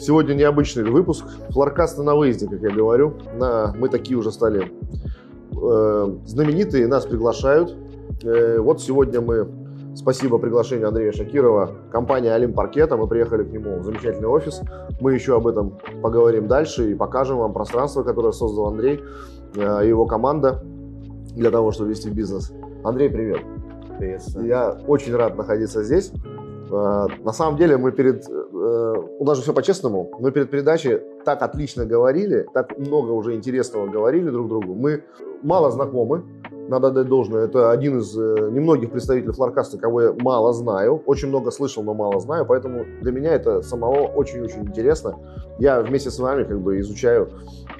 Привет! Э, сегодня необычный выпуск. Флоркасты на выезде, как я говорю. Мы такие уже стали э, знаменитые, нас приглашают. Э, вот сегодня мы, спасибо приглашению Андрея Шакирова, компания Олимп Паркета, мы приехали к нему в замечательный офис. Мы еще об этом поговорим дальше и покажем вам пространство, которое создал Андрей и его команда для того, чтобы вести бизнес. Андрей, привет! Приветствую. Я очень рад находиться здесь. Э, на самом деле мы перед, э, у нас же все по-честному, мы перед передачей так отлично говорили, так много уже интересного говорили друг другу. Мы мало знакомы, надо дать должное. Это один из э, немногих представителей флоркаста, кого я мало знаю. Очень много слышал, но мало знаю. Поэтому для меня это самого очень-очень интересно. Я вместе с вами как бы изучаю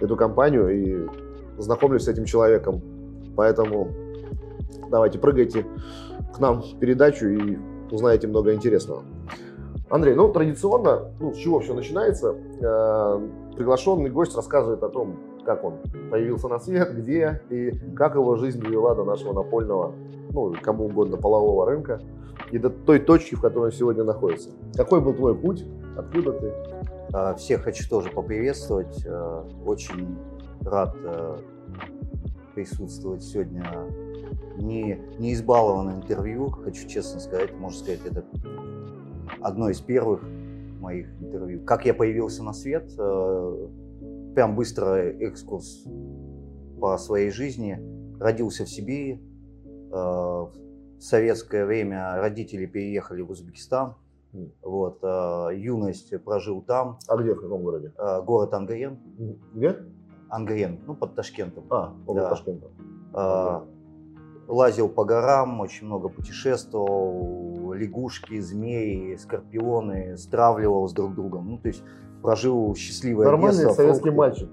эту компанию и знакомлюсь с этим человеком. Поэтому давайте прыгайте к нам в передачу и узнаете много интересного. Андрей, ну традиционно, ну с чего все начинается? Э, приглашенный гость рассказывает о том, как он появился на свет, где и как его жизнь довела до нашего напольного, ну кому угодно, полового рынка и до той точки, в которой он сегодня находится. Какой был твой путь? Откуда ты? А, всех хочу тоже поприветствовать. Э, очень рад э, присутствовать сегодня не, не избалованное интервью, хочу честно сказать, можно сказать, это одно из первых моих интервью. Как я появился на свет, э, прям быстро экскурс по своей жизни. Родился в Сибири, э, в советское время родители переехали в Узбекистан, вот, э, юность прожил там. А где, в каком городе? Город Ангаен. Где? Ангаен, ну, под Ташкентом. А, под да. Ташкентом лазил по горам, очень много путешествовал, лягушки, змеи, скорпионы, стравливал с друг другом. Ну, то есть прожил счастливое Нормальный детство. советский фрукты. мальчик.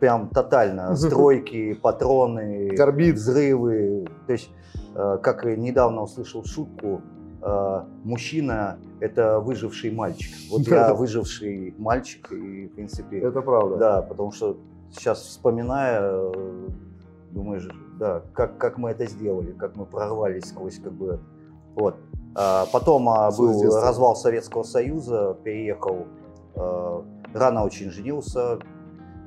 Прям тотально. Стройки, патроны, Корбит. взрывы. То есть, э, как недавно услышал шутку, э, мужчина – это выживший мальчик. Вот я выживший мальчик, и, в принципе… Это правда. Да, потому что сейчас, вспоминая, э, думаешь, да, как, как мы это сделали, как мы прорвались сквозь как бы вот. А, потом а, был развал Советского Союза, переехал, а, рано очень женился,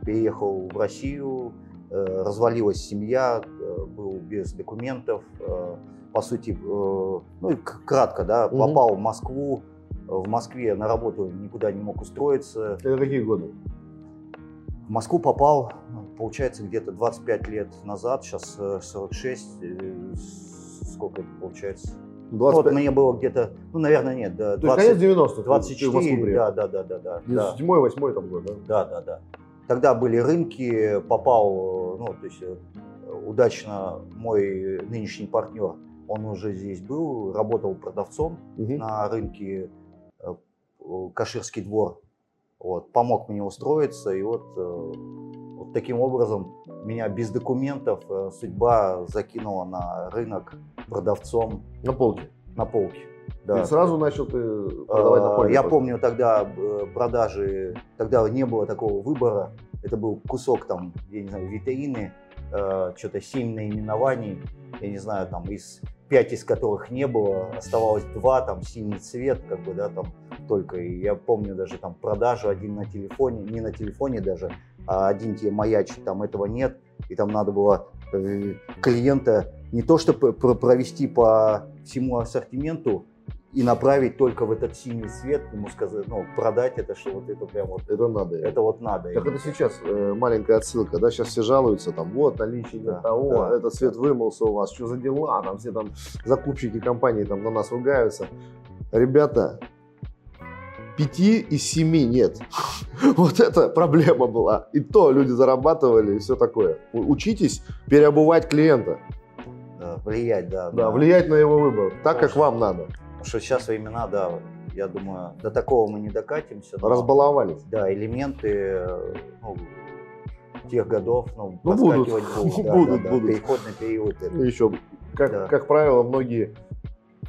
переехал в Россию, а, развалилась семья, а, был без документов, а, по сути, а, ну и кратко, да, угу. попал в Москву, в Москве на работу никуда не мог устроиться. Это какие годы? В Москву попал, получается, где-то 25 лет назад, сейчас 46, э, сколько это получается? 25. Ну, вот мне было где-то, ну, наверное, нет, да, 20, конец 90-х, 24, да, да, да, да, да. 97 8 там год, да? Да, да, да. Тогда были рынки, попал, ну, то есть э, удачно мой нынешний партнер, он уже здесь был, работал продавцом угу. на рынке э, Каширский двор вот, помог мне устроиться, и вот, э, вот таким образом меня без документов э, судьба закинула на рынок продавцом. На полке? На полке. Да. И сразу начал ты продавать на полке? Я помню тогда э, продажи, тогда не было такого выбора. Это был кусок там, я не знаю, витрины, что-то 7 наименований, я не знаю, там из пять из которых не было, оставалось два, там синий цвет, как бы, да, там только. И я помню даже там продажу один на телефоне, не на телефоне даже, а один тебе маячит, там этого нет, и там надо было э, клиента не то чтобы провести по всему ассортименту, и направить только в этот синий цвет, ему сказать, ну, продать это, что вот это прям вот. Это надо. Это вот надо. Так это сейчас э, маленькая отсылка, да, сейчас все жалуются, там, вот, наличие да, того, да, этот цвет да. вымылся у вас, что за дела, там все там закупщики компании там на нас ругаются. Ребята, пяти из семи нет. Вот это проблема была. И то люди зарабатывали и все такое. Учитесь переобувать клиента. Да, влиять, да. Да, на... влиять на его выбор, так, Может. как вам надо что сейчас времена, да, я думаю, до такого мы не докатимся. Но, Разбаловались. Да, элементы ну, тех годов, ну, ну будут, будут, да, будут, да, будут. переходный период. Это. Еще, как, да. как правило, многие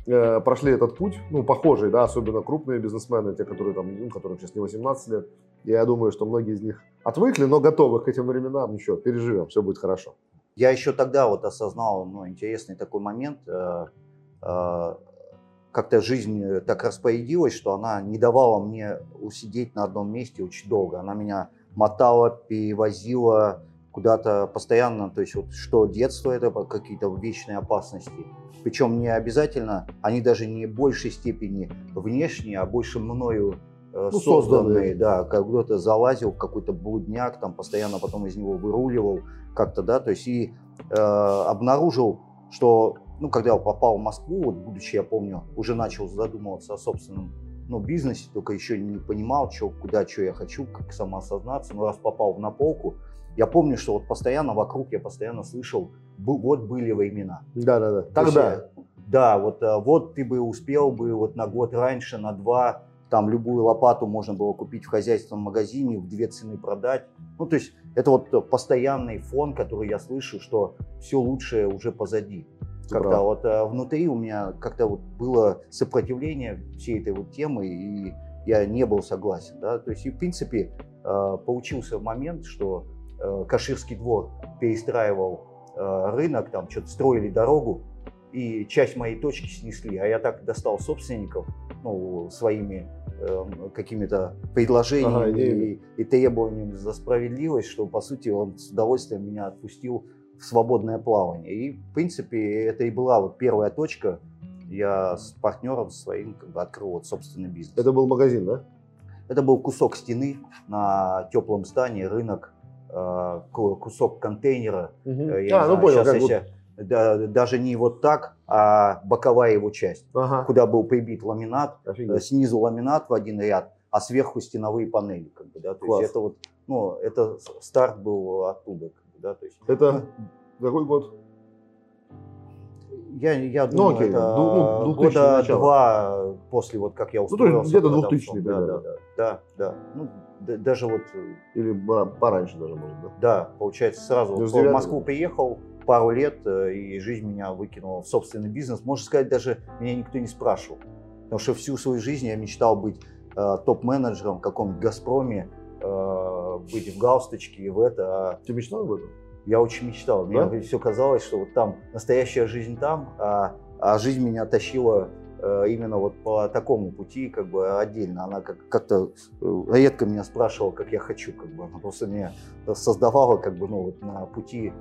э, прошли этот путь, ну, похожий, да, особенно крупные бизнесмены, те, которые там, ну, которым сейчас не 18 лет. Я думаю, что многие из них отвыкли, но готовы к этим временам. Ничего, переживем, все будет хорошо. Я еще тогда вот осознал, ну, интересный такой момент. Э, э, как-то жизнь э, так распорядилась, что она не давала мне усидеть на одном месте очень долго. Она меня мотала, перевозила куда-то постоянно, то есть вот что детство это какие-то вечные опасности. Причем не обязательно, они даже не в большей степени внешние, а больше мною э, ну, созданные, да, как кто-то залазил в какой-то блудняк, там постоянно потом из него выруливал как-то, да, то есть и э, обнаружил, что, ну, когда я попал в Москву, вот будучи, я помню, уже начал задумываться о собственном ну, бизнесе, только еще не понимал, что, куда, что я хочу, как самоосознаться, но раз попал в наполку, я помню, что вот постоянно вокруг я постоянно слышал, вот были времена. Да, да, да. Тогда. Да, вот, э, вот ты бы успел бы вот на год раньше, на два, там любую лопату можно было купить в хозяйственном магазине, в две цены продать. Ну, то есть это вот постоянный фон, который я слышу, что все лучшее уже позади. Как-то вот э, внутри у меня как-то вот было сопротивление всей этой вот темы, и я не был согласен, да, то есть и в принципе э, получился момент, что Э, Каширский двор перестраивал рынок, там что-то строили дорогу, и часть моей точки снесли, а я так достал собственников ну, своими э, какими-то предложениями ага, и, и требованиями за справедливость, что, по сути, он с удовольствием меня отпустил в свободное плавание. И, в принципе, это и была вот первая точка. Я с партнером своим как бы открыл вот собственный бизнес. Это был магазин, да? Это был кусок стены на теплом здании, рынок Э, кусок контейнера. Угу. Я а, ну знаю, понял, как вот... да, даже не вот так, а боковая его часть, ага. куда был прибит ламинат, Офигеть. снизу ламинат в один ряд, а сверху стеновые панели. Как бы, да? То есть это вот, ну, это старт был оттуда. Да? То есть, это ну, какой год? Я, я думаю, ну, окей. это ну, года начало. два после вот как я устроился. Ну, то есть где-то 2000 да, да, да, да, да. Ну, даже вот... Э, Или пораньше даже, может, да? Да, получается, сразу в Москву приехал, пару лет, э, и жизнь меня выкинула в собственный бизнес. Можно сказать, даже меня никто не спрашивал. Потому что всю свою жизнь я мечтал быть э, топ-менеджером в каком-нибудь «Газпроме», э, быть в галстучке и в это. А Ты мечтал об этом? Я очень мечтал. Да? Мне все казалось, что вот там настоящая жизнь там, а, а жизнь меня тащила Э, именно вот по такому пути как бы отдельно. Она как- как-то э, редко меня спрашивала, как я хочу, как бы она просто меня создавала как бы ну вот на пути,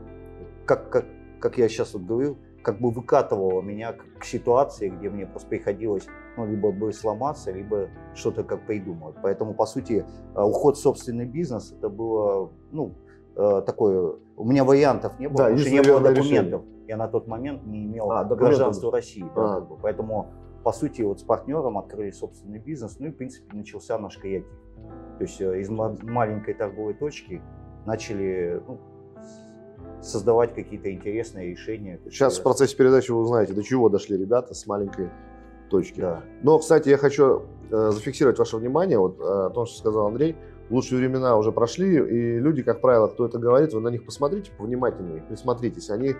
как, как, как я сейчас вот говорил, как бы выкатывала меня к, ситуации, где мне просто приходилось ну, либо бы сломаться, либо что-то как придумать. Поэтому, по сути, э, уход в собственный бизнес, это было, ну, такое, у меня вариантов не было, да, потому что не было документов. Решение. Я на тот момент не имел а, гражданства России. Да, а. как бы, поэтому по сути, вот с партнером открыли собственный бизнес, ну и, в принципе, начался наш креатив. То есть э, из маленькой торговой точки начали ну, создавать какие-то интересные решения. Сейчас в процессе передачи вы узнаете, до чего дошли ребята с маленькой точки. Да. Но, кстати, я хочу э, зафиксировать ваше внимание, вот э, о том, что сказал Андрей. Лучшие времена уже прошли, и люди, как правило, кто это говорит, вы на них посмотрите повнимательнее, присмотритесь. Они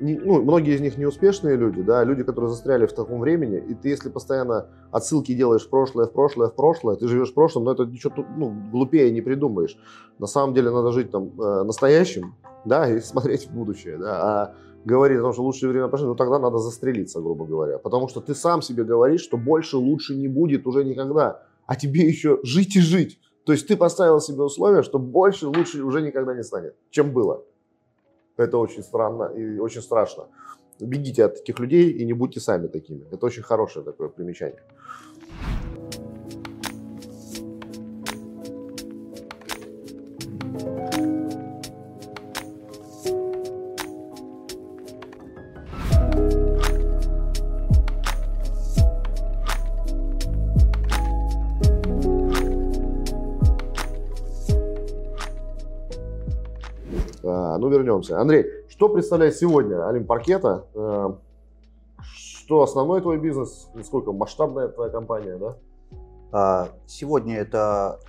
не, ну, многие из них неуспешные люди, да, люди, которые застряли в таком времени, и ты, если постоянно отсылки делаешь в прошлое, в прошлое, в прошлое, ты живешь в прошлом, но это ничего тут, ну, глупее не придумаешь. На самом деле надо жить там э, настоящим, да, и смотреть в будущее, да, а говорить о том, что лучшее время прошли, ну тогда надо застрелиться, грубо говоря, потому что ты сам себе говоришь, что больше лучше не будет уже никогда, а тебе еще жить и жить. То есть ты поставил себе условие, что больше лучше уже никогда не станет, чем было. Это очень странно и очень страшно. Бегите от таких людей и не будьте сами такими. Это очень хорошее такое примечание. Вернемся. Андрей, что представляет сегодня Олимп Паркета? Э, что основной твой бизнес? Насколько масштабная твоя компания, да? А, сегодня это,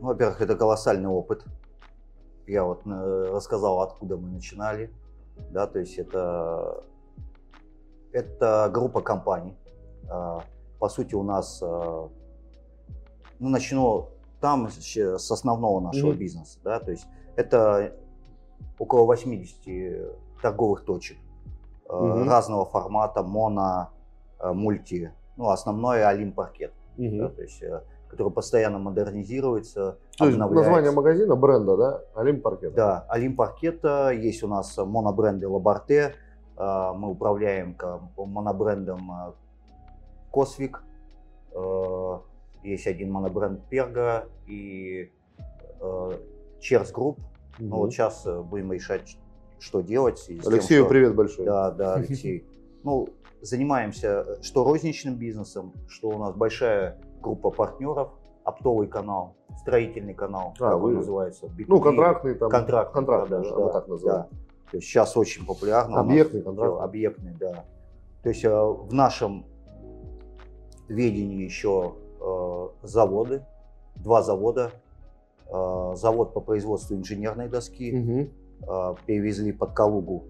ну, во-первых, это колоссальный опыт. Я вот э, рассказал, откуда мы начинали. Да, то есть это, это группа компаний. А, по сути, у нас, э, ну, начну там с основного нашего mm-hmm. бизнеса, да, то есть это около 80 торговых точек угу. разного формата, моно, э, мульти, ну, основной Олимп-паркет, Мгм. да, то есть, э, который постоянно модернизируется, То есть название магазина, бренда, да? Олимп Паркет. Да, Олимп-паркета, есть у нас монобренды Лабарте, э, мы управляем монобрендом э, Косвик, э, есть один монобренд Перга и Черс Групп. Мгм. Ну вот сейчас будем решать, что делать. с тем, Алексею что- привет большой. Да, да, Алексей. Ну, занимаемся э, что розничным бизнесом, что у нас большая группа партнеров, оптовый канал, строительный канал, А, как вы- он называется? B2B. Ну, контрактный там. Контрактный контрактный, продаж, да, так называем. да. То есть сейчас очень популярно. Объектный контракт. Объектный, да. То есть э, в нашем ведении еще э, заводы, два завода. Э, завод по производству инженерной доски э, перевезли под Калугу,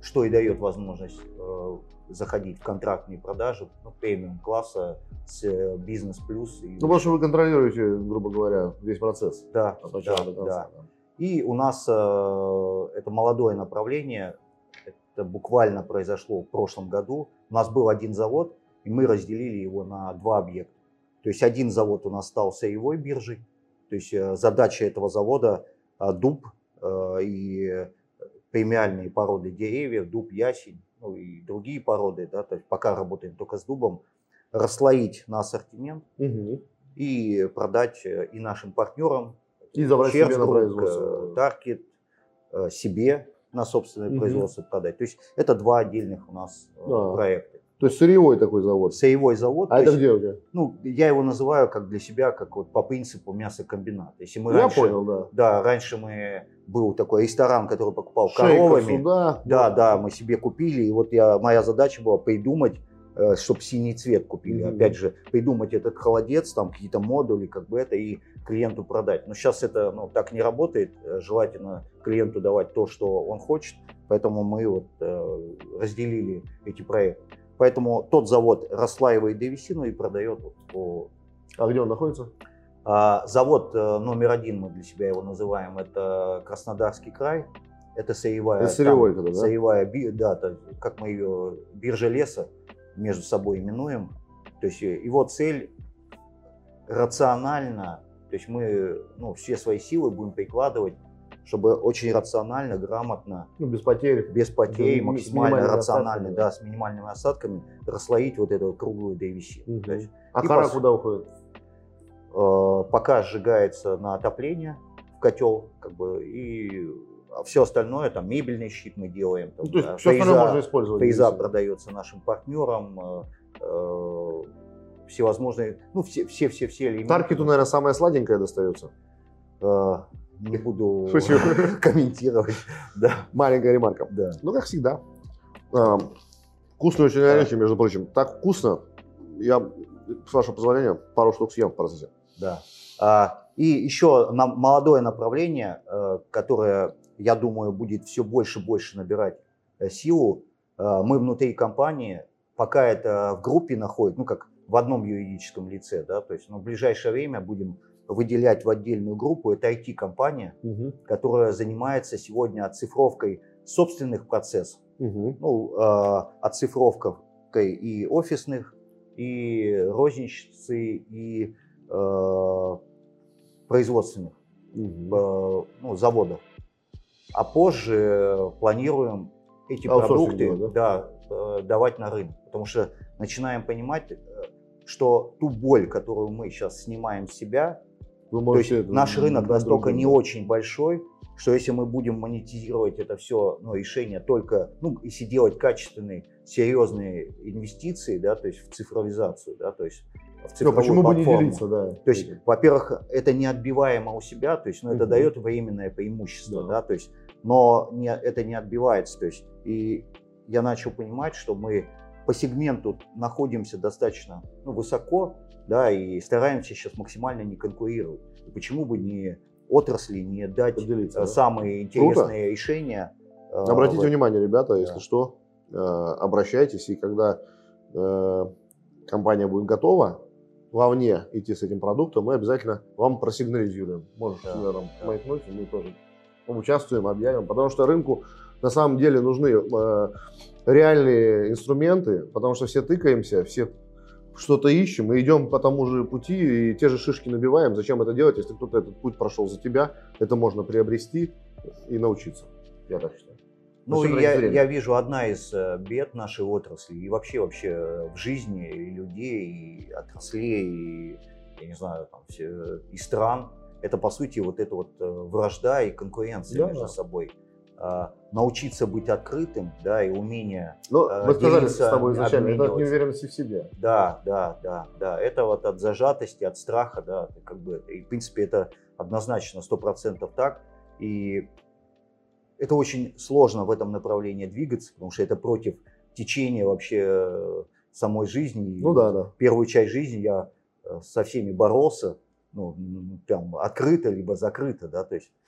что и дает возможность э, заходить в контрактные продажи ну, премиум класса с бизнес плюс. И, Ну, потому что вы контролируете, грубо говоря, весь процесс. да, От начала да, до конца. да. И у нас э, это молодое направление, это буквально произошло в прошлом году. У нас был один завод, и мы разделили его на два объекта. То есть один завод у нас стал сырьевой биржей, то есть э, задача этого завода э, дуб э, и премиальные породы деревьев, дуб, ясень, ну и другие породы, да, то есть пока работаем только с дубом, расслоить на ассортимент Мгм. и продать и нашим партнерам, И забрать себе на производство. Таркет, себе на собственное Мгм. производство продать. То есть это два отдельных у нас Да. проекта. То есть сырьевой такой завод. Сырьевой завод, А то это есть, где у тебя? ну, я его называю как для себя, как вот по принципу мясокомбината. Если мы Я раньше, понял, да. Да, раньше мы был такой ресторан, который покупал Шейка коровами. сюда. Да, да, мы себе купили, и вот я, моя задача была придумать, чтобы синий цвет купили. Мгм. Опять же, придумать этот холодец, там какие-то модули, как бы это, и клиенту продать. Но сейчас это ну, так не работает. Э, Желательно клиенту давать то, что он хочет. Поэтому мы вот э, разделили эти проекты. Поэтому тот завод расслаивает древесину и продает вот по А где он находится? а, завод э, номер один, мы для себя его называем, это Краснодарский край. Это сырьевая, Это сырьевой там да? сырьевая да, то есть, как мы ее, биржа леса между собой именуем. То есть э, его цель рационально, то есть мы ну, все свои силы будем прикладывать, чтобы очень рационально, грамотно, Ну, без потерь. без потерь, С максимально рационально, да, с минимальными осадками расслоить вот эту круглую древесину. Мгм. То есть А И кора пос- куда уходит? э, пока сжигается на отопление в котел, как бы, и все остальное, там мебельный щит мы делаем, там, Ну, то есть да, все остальное фреза- можно использовать. древесину. продается нашим партнерам, э, э, всевозможные, ну все, все, все, все элементы. Таркету, наверное, самое сладенькое достается. Э, не буду Шучу. комментировать, да, Маленькая ремарка. да. Ну, как всегда. А, Вкусные очень горячие, между прочим. Так вкусно. Я, с вашего позволения, пару штук съем в процессе. Да. А, И еще на молодое направление, э, которое, я думаю, будет все больше и больше набирать э, силу. Э, Мы внутри компании, пока это в группе находит, ну как в одном юридическом лице, да, то есть ну, в ближайшее время будем выделять в отдельную группу, это IT-компания, Мгм. которая занимается сегодня оцифровкой собственных процессов, Мгм. ну, э, оцифровкой и офисных, и розничцы, и э, производственных Мгм. э, ну, заводов. А позже планируем эти Аутсорсинг продукты делать, да, э, давать на рынок. Потому что начинаем понимать, э, что ту боль, которую мы сейчас снимаем с себя, Вы то можете есть это наш рынок настолько не очень большой, что если мы будем монетизировать это все ну, решение только, ну, если делать качественные, серьезные инвестиции, да, то есть в цифровизацию, да, то есть в цифровую почему бы не платформу. делиться, да. То есть, во-первых, это неотбиваемо у себя, то есть, ну, это Мгм. дает временное преимущество, Да. да, то есть, но не, это не отбивается, то есть, и я начал понимать, что мы по сегменту находимся достаточно ну, высоко, да, и стараемся сейчас максимально не конкурировать. И почему бы не отрасли не дать Поделиться, э, да. самые интересные решения? э, Обратите в- внимание, ребята, если Да. что, э, обращайтесь, и когда компания будет готова вовне идти с этим продуктом, мы обязательно вам просигнализируем. Можешь Да, наверное, да. маякнуть, мы тоже участвуем, объявим, потому что рынку на самом деле нужны э, реальные инструменты, потому что все тыкаемся, все что-то ищем и идем по тому же пути и те же шишки набиваем. Зачем это делать, если кто-то этот путь прошел за тебя? Это можно приобрести и научиться. Я так считаю. Ну, я, я вижу одна из э, бед нашей отрасли и вообще вообще э, в жизни и людей, и отраслей, и, я не знаю, там, все, и стран. Это, по сути, вот эта вот э, вражда и конкуренция да, между да. собой. А, научиться быть открытым, да, и умение Ну, мы сказали с тобой изначально, это от неуверенности в себе. Да, да, да, да. Это вот от зажатости, от страха, да, как бы, и, в принципе, это однозначно сто процентов так. И это очень сложно в этом направлении двигаться, потому что это против течения вообще э, самой жизни. Ну да, да. Первую часть жизни я э, со всеми боролся, ну, прям открыто, либо закрыто, да, то есть Э,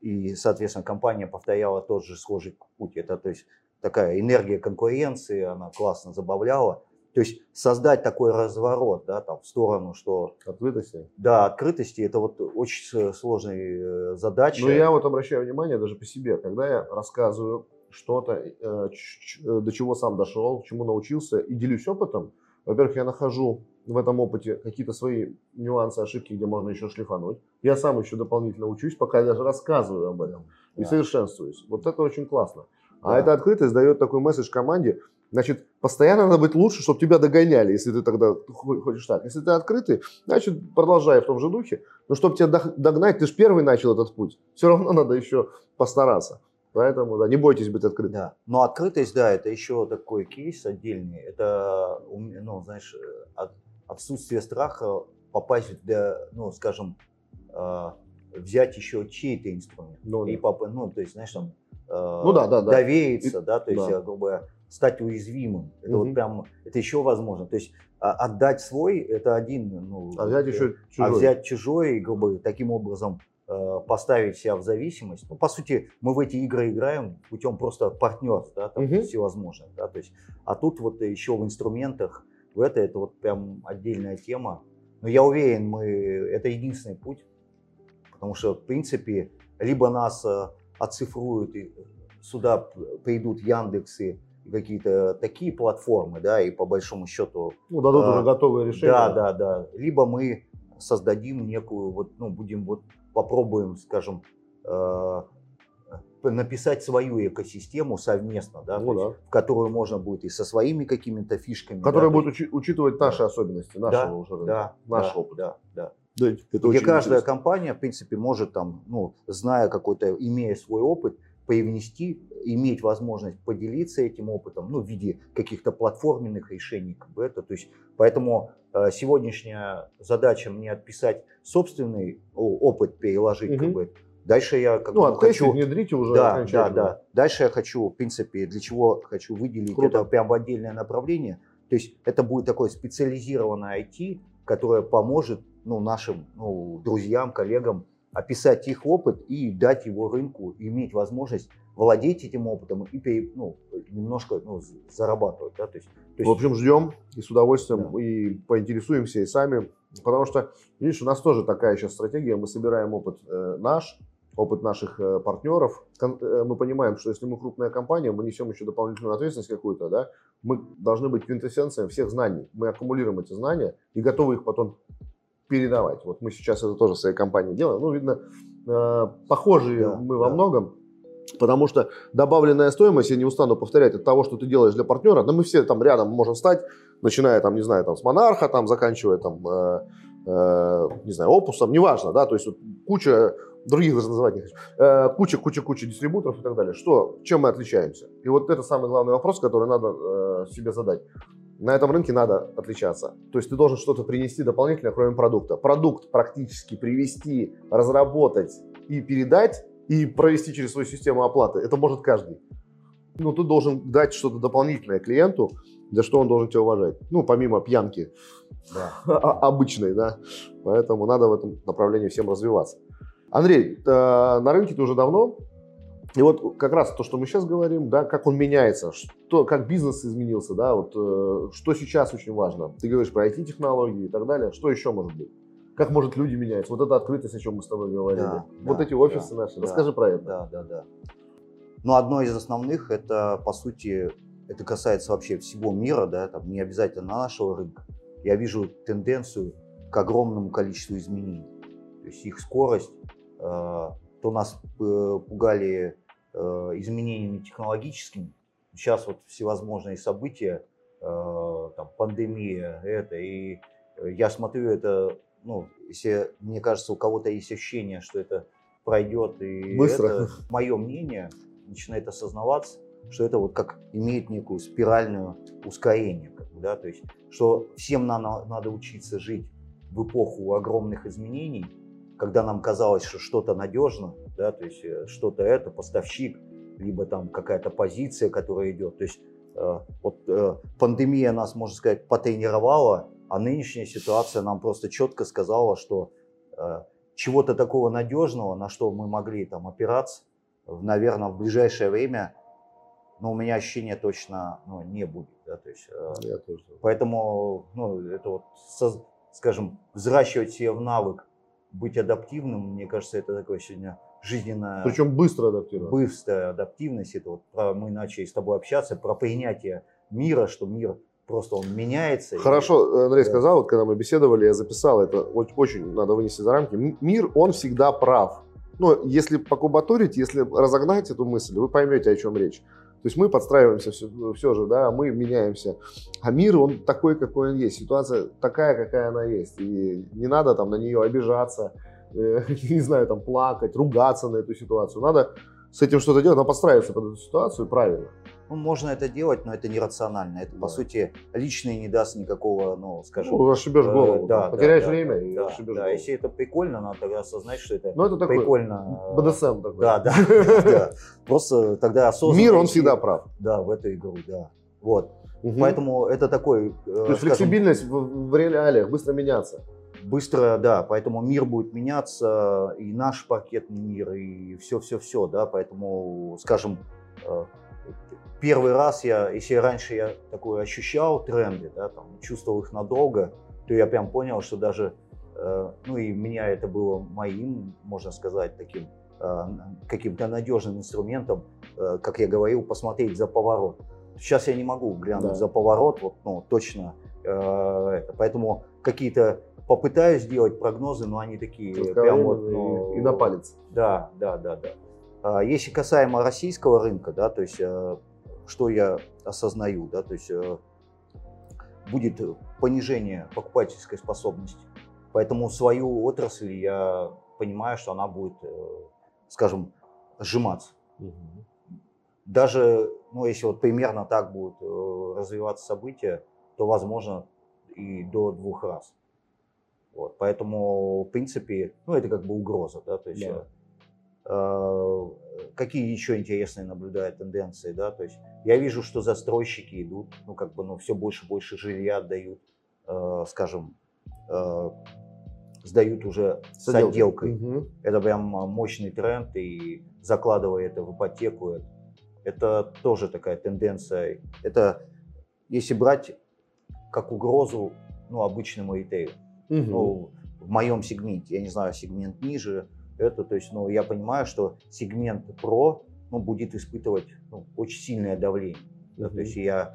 и, соответственно, компания повторяла тот же схожий путь. Это, то есть, такая энергия конкуренции, она классно забавляла. То есть создать такой разворот, да, там, в сторону, что... Открытости? Да, открытости, это вот очень сложная э, задача. Ну, я вот обращаю внимание даже по себе, когда я рассказываю что-то, э, до чего сам дошел, чему научился и делюсь опытом, во-первых, я нахожу в этом опыте какие-то свои нюансы, ошибки, где можно еще шлифануть. Я сам еще дополнительно учусь, пока я даже рассказываю об этом и совершенствуюсь. Вот это очень классно. А да. эта открытость дает такой месседж команде. Значит, постоянно надо быть лучше, чтобы тебя догоняли, если ты тогда хочешь так. Если ты открытый, значит, продолжай в том же духе. Но чтобы тебя догнать, ты же первый начал этот путь. Все равно надо еще постараться. Поэтому, да, не бойтесь быть открытым. Да. Но открытость, да, это еще такой кейс отдельный. Это, ну, знаешь, отсутствие страха попасть в, ну, скажем, э, взять еще чей-то инструмент. Ну, и да. ну, то есть, знаешь, там, э, ну, да, да, да. довериться, и, да, то есть, да. грубо говоря, стать уязвимым. Это угу. вот прям, это еще возможно. То есть а, отдать свой, это один, ну, а взять еще чужой. А взять чужой, грубо говоря, таким образом Э, поставить себя в зависимость. Ну, по сути, мы в эти игры играем путем просто партнерств, да, там угу. всевозможных, да, то есть, а тут вот еще в инструментах, в это, это вот прям отдельная тема. Но я уверен, мы, это единственный путь, потому что, в принципе, либо нас э, оцифруют, и сюда придут Яндексы, какие-то такие платформы, да, и по большому счету... Ну, дадут а, уже готовые решения. Да, да, да. Либо мы создадим некую, вот, ну, будем вот попробуем, скажем, э, написать свою экосистему совместно, да, ну, да. Есть, в которую можно будет и со своими какими-то фишками. Которая да, будет учи- учитывать наши особенности, нашего да, уже да, наш да, опыт. Да, да. Да, это Где каждая интересно. компания, в принципе, может там, ну, зная какой-то, имея свой опыт, привнести, иметь возможность поделиться этим опытом, ну, в виде каких-то платформенных решений, как бы это, то есть, поэтому э, сегодняшняя задача мне отписать собственный опыт, переложить, угу. как бы, Дальше я как ну, бы, хочу внедрить уже. Да, да, да. Дальше я хочу, в принципе, для чего хочу выделить Круто. это прям в отдельное направление. То есть это будет такое специализированное IT, которое поможет ну, нашим ну, друзьям, коллегам описать их опыт и дать его рынку, иметь возможность владеть этим опытом и ну, немножко ну, зарабатывать. Да? То есть, то есть... В общем, ждем и с удовольствием да. и поинтересуемся и сами, потому что, видишь, у нас тоже такая сейчас стратегия, мы собираем опыт э, наш, опыт наших э, партнеров. Э, мы понимаем, что если мы крупная компания, мы несем еще дополнительную ответственность какую-то, да, мы должны быть квинтэссенцией всех знаний. Мы аккумулируем эти знания и готовы их потом передавать. Вот мы сейчас это тоже в своей компании делаем. Ну, видно, э, похожие да, мы да. во многом. Потому что добавленная стоимость, я не устану повторять, от того, что ты делаешь для партнера, но мы все там рядом можем стать, начиная там, не знаю, там с монарха, там, заканчивая там, э, э, не знаю, опусом, неважно, да, то есть вот куча других даже называть не хочу, э, куча, куча, куча дистрибуторов и так далее. Что, чем мы отличаемся? И вот это самый главный вопрос, который надо э, себе задать на этом рынке надо отличаться. То есть ты должен что-то принести дополнительно, кроме продукта. Продукт практически привести, разработать и передать, и провести через свою систему оплаты, это может каждый. Ну, ты должен дать что-то дополнительное клиенту, за что он должен тебя уважать. Ну, помимо пьянки да. обычной, да. Поэтому надо в этом направлении всем развиваться. Андрей, э, на рынке ты уже давно, и вот как раз то, что мы сейчас говорим, да, как он меняется, что, как бизнес изменился, да, вот э, что сейчас очень важно. Ты говоришь про IT-технологии и так далее. Что еще может быть? Как может люди меняются? Вот эта открытость, о чем мы с тобой говорили. Да, вот да, эти офисы да, наши. Да, Расскажи про это. Да, да, да. Но одно из основных, это, по сути, это касается вообще всего мира, да, там не обязательно нашего рынка. Я вижу тенденцию к огромному количеству изменений. То есть их скорость, то нас э, пугали э, изменениями технологическими, сейчас вот всевозможные события, там, пандемия, это, и я смотрю это, ну, если, мне кажется, у кого-то есть ощущение, что это пройдет, и Быстро. это, мое мнение, начинает осознаваться, что это вот как имеет некую спиральную ускорение, как бы, да, то есть, что всем надо, надо учиться жить в эпоху огромных изменений, когда нам казалось, что что-то надежно, да, то есть э, что-то это, поставщик, либо там какая-то позиция, которая идет. То есть э, вот э, пандемия нас, можно сказать, потренировала, а нынешняя ситуация нам просто четко сказала, что э, чего-то такого надежного, на что мы могли там опираться, наверное, в ближайшее время, но у меня ощущения точно ну, не будет. Да, то есть, э, Я тоже. Поэтому, ну, это вот, со- скажем, взращивать себе в навык быть адаптивным, мне кажется, это такое сегодня жизненная Причем быстро адаптироваться. быстрая адаптивность. Это вот про, мы начали с тобой общаться про принятие мира, что мир просто он меняется. и- Хорошо, Андрей Да. сказал, вот когда мы беседовали, я записал, это очень, надо вынести за рамки. Мир, он всегда прав. Но если покубатурить, если разогнать эту мысль, вы поймете, о чем речь. То есть мы подстраиваемся все, же, да, мы меняемся. А мир, он такой, какой он есть. Ситуация такая, какая она есть. И не надо там на нее обижаться, э, не знаю, там плакать, ругаться на эту ситуацию. Надо с этим что-то делать, надо подстраиваться под эту ситуацию правильно. Ну, можно это делать, но это нерационально. Это, Да. по сути, личное не даст никакого, ну, скажем... Ну, расшибешь э, голову, да, потеряешь да, время да, и да, расшибешь да, голову. если это прикольно, надо тогда осознать, что это Ну, это такой прикольно. э, БДСМ такой. Да, да, да. Просто тогда осознанно... Мир, он всегда прав. Да, в эту игру, да. Вот. Поэтому это такой... э, То есть флексибильность в, в реалиях, быстро меняться. Быстро, да, поэтому мир будет меняться, и наш паркетный мир, и все-все-все, да, поэтому, скажем, первый раз я, если раньше я такое ощущал тренды, да, там, чувствовал их надолго, то я прям понял, что даже, э, ну и меня это было моим, можно сказать, таким э, каким-то надежным инструментом, э, как я говорил, посмотреть за поворот. Сейчас я не могу глянуть Да. за поворот, вот, ну, точно, э, это, поэтому какие-то попытаюсь делать прогнозы, но они такие прям вот, ну, и, и на палец. да, да, да, да. А Если касаемо российского рынка, да, то есть э, что я осознаю, да, то есть э, будет понижение покупательской способности. Поэтому свою отрасль я понимаю, что она будет, э, скажем, сжиматься. Даже, ну, если вот примерно так будут э, развиваться события, то возможно и до двух раз. Вот, поэтому, в принципе, ну, это как бы угроза, да, то есть Да. Э, какие еще интересные наблюдают тенденции, да, то есть я вижу, что застройщики идут, ну, как бы, ну, все больше и больше жилья отдают, э, скажем, э, сдают уже с отделкой. Мгм. Это прям мощный тренд, и закладывая это в ипотеку, это, тоже такая тенденция. Это если брать как угрозу ну, обычному ритейлу. Мгм. Ну, в моем сегменте, я не знаю, сегмент ниже, это, то есть, ну, я понимаю, что сегмент про ну, будет испытывать ну, очень сильное давление. Да, то есть я,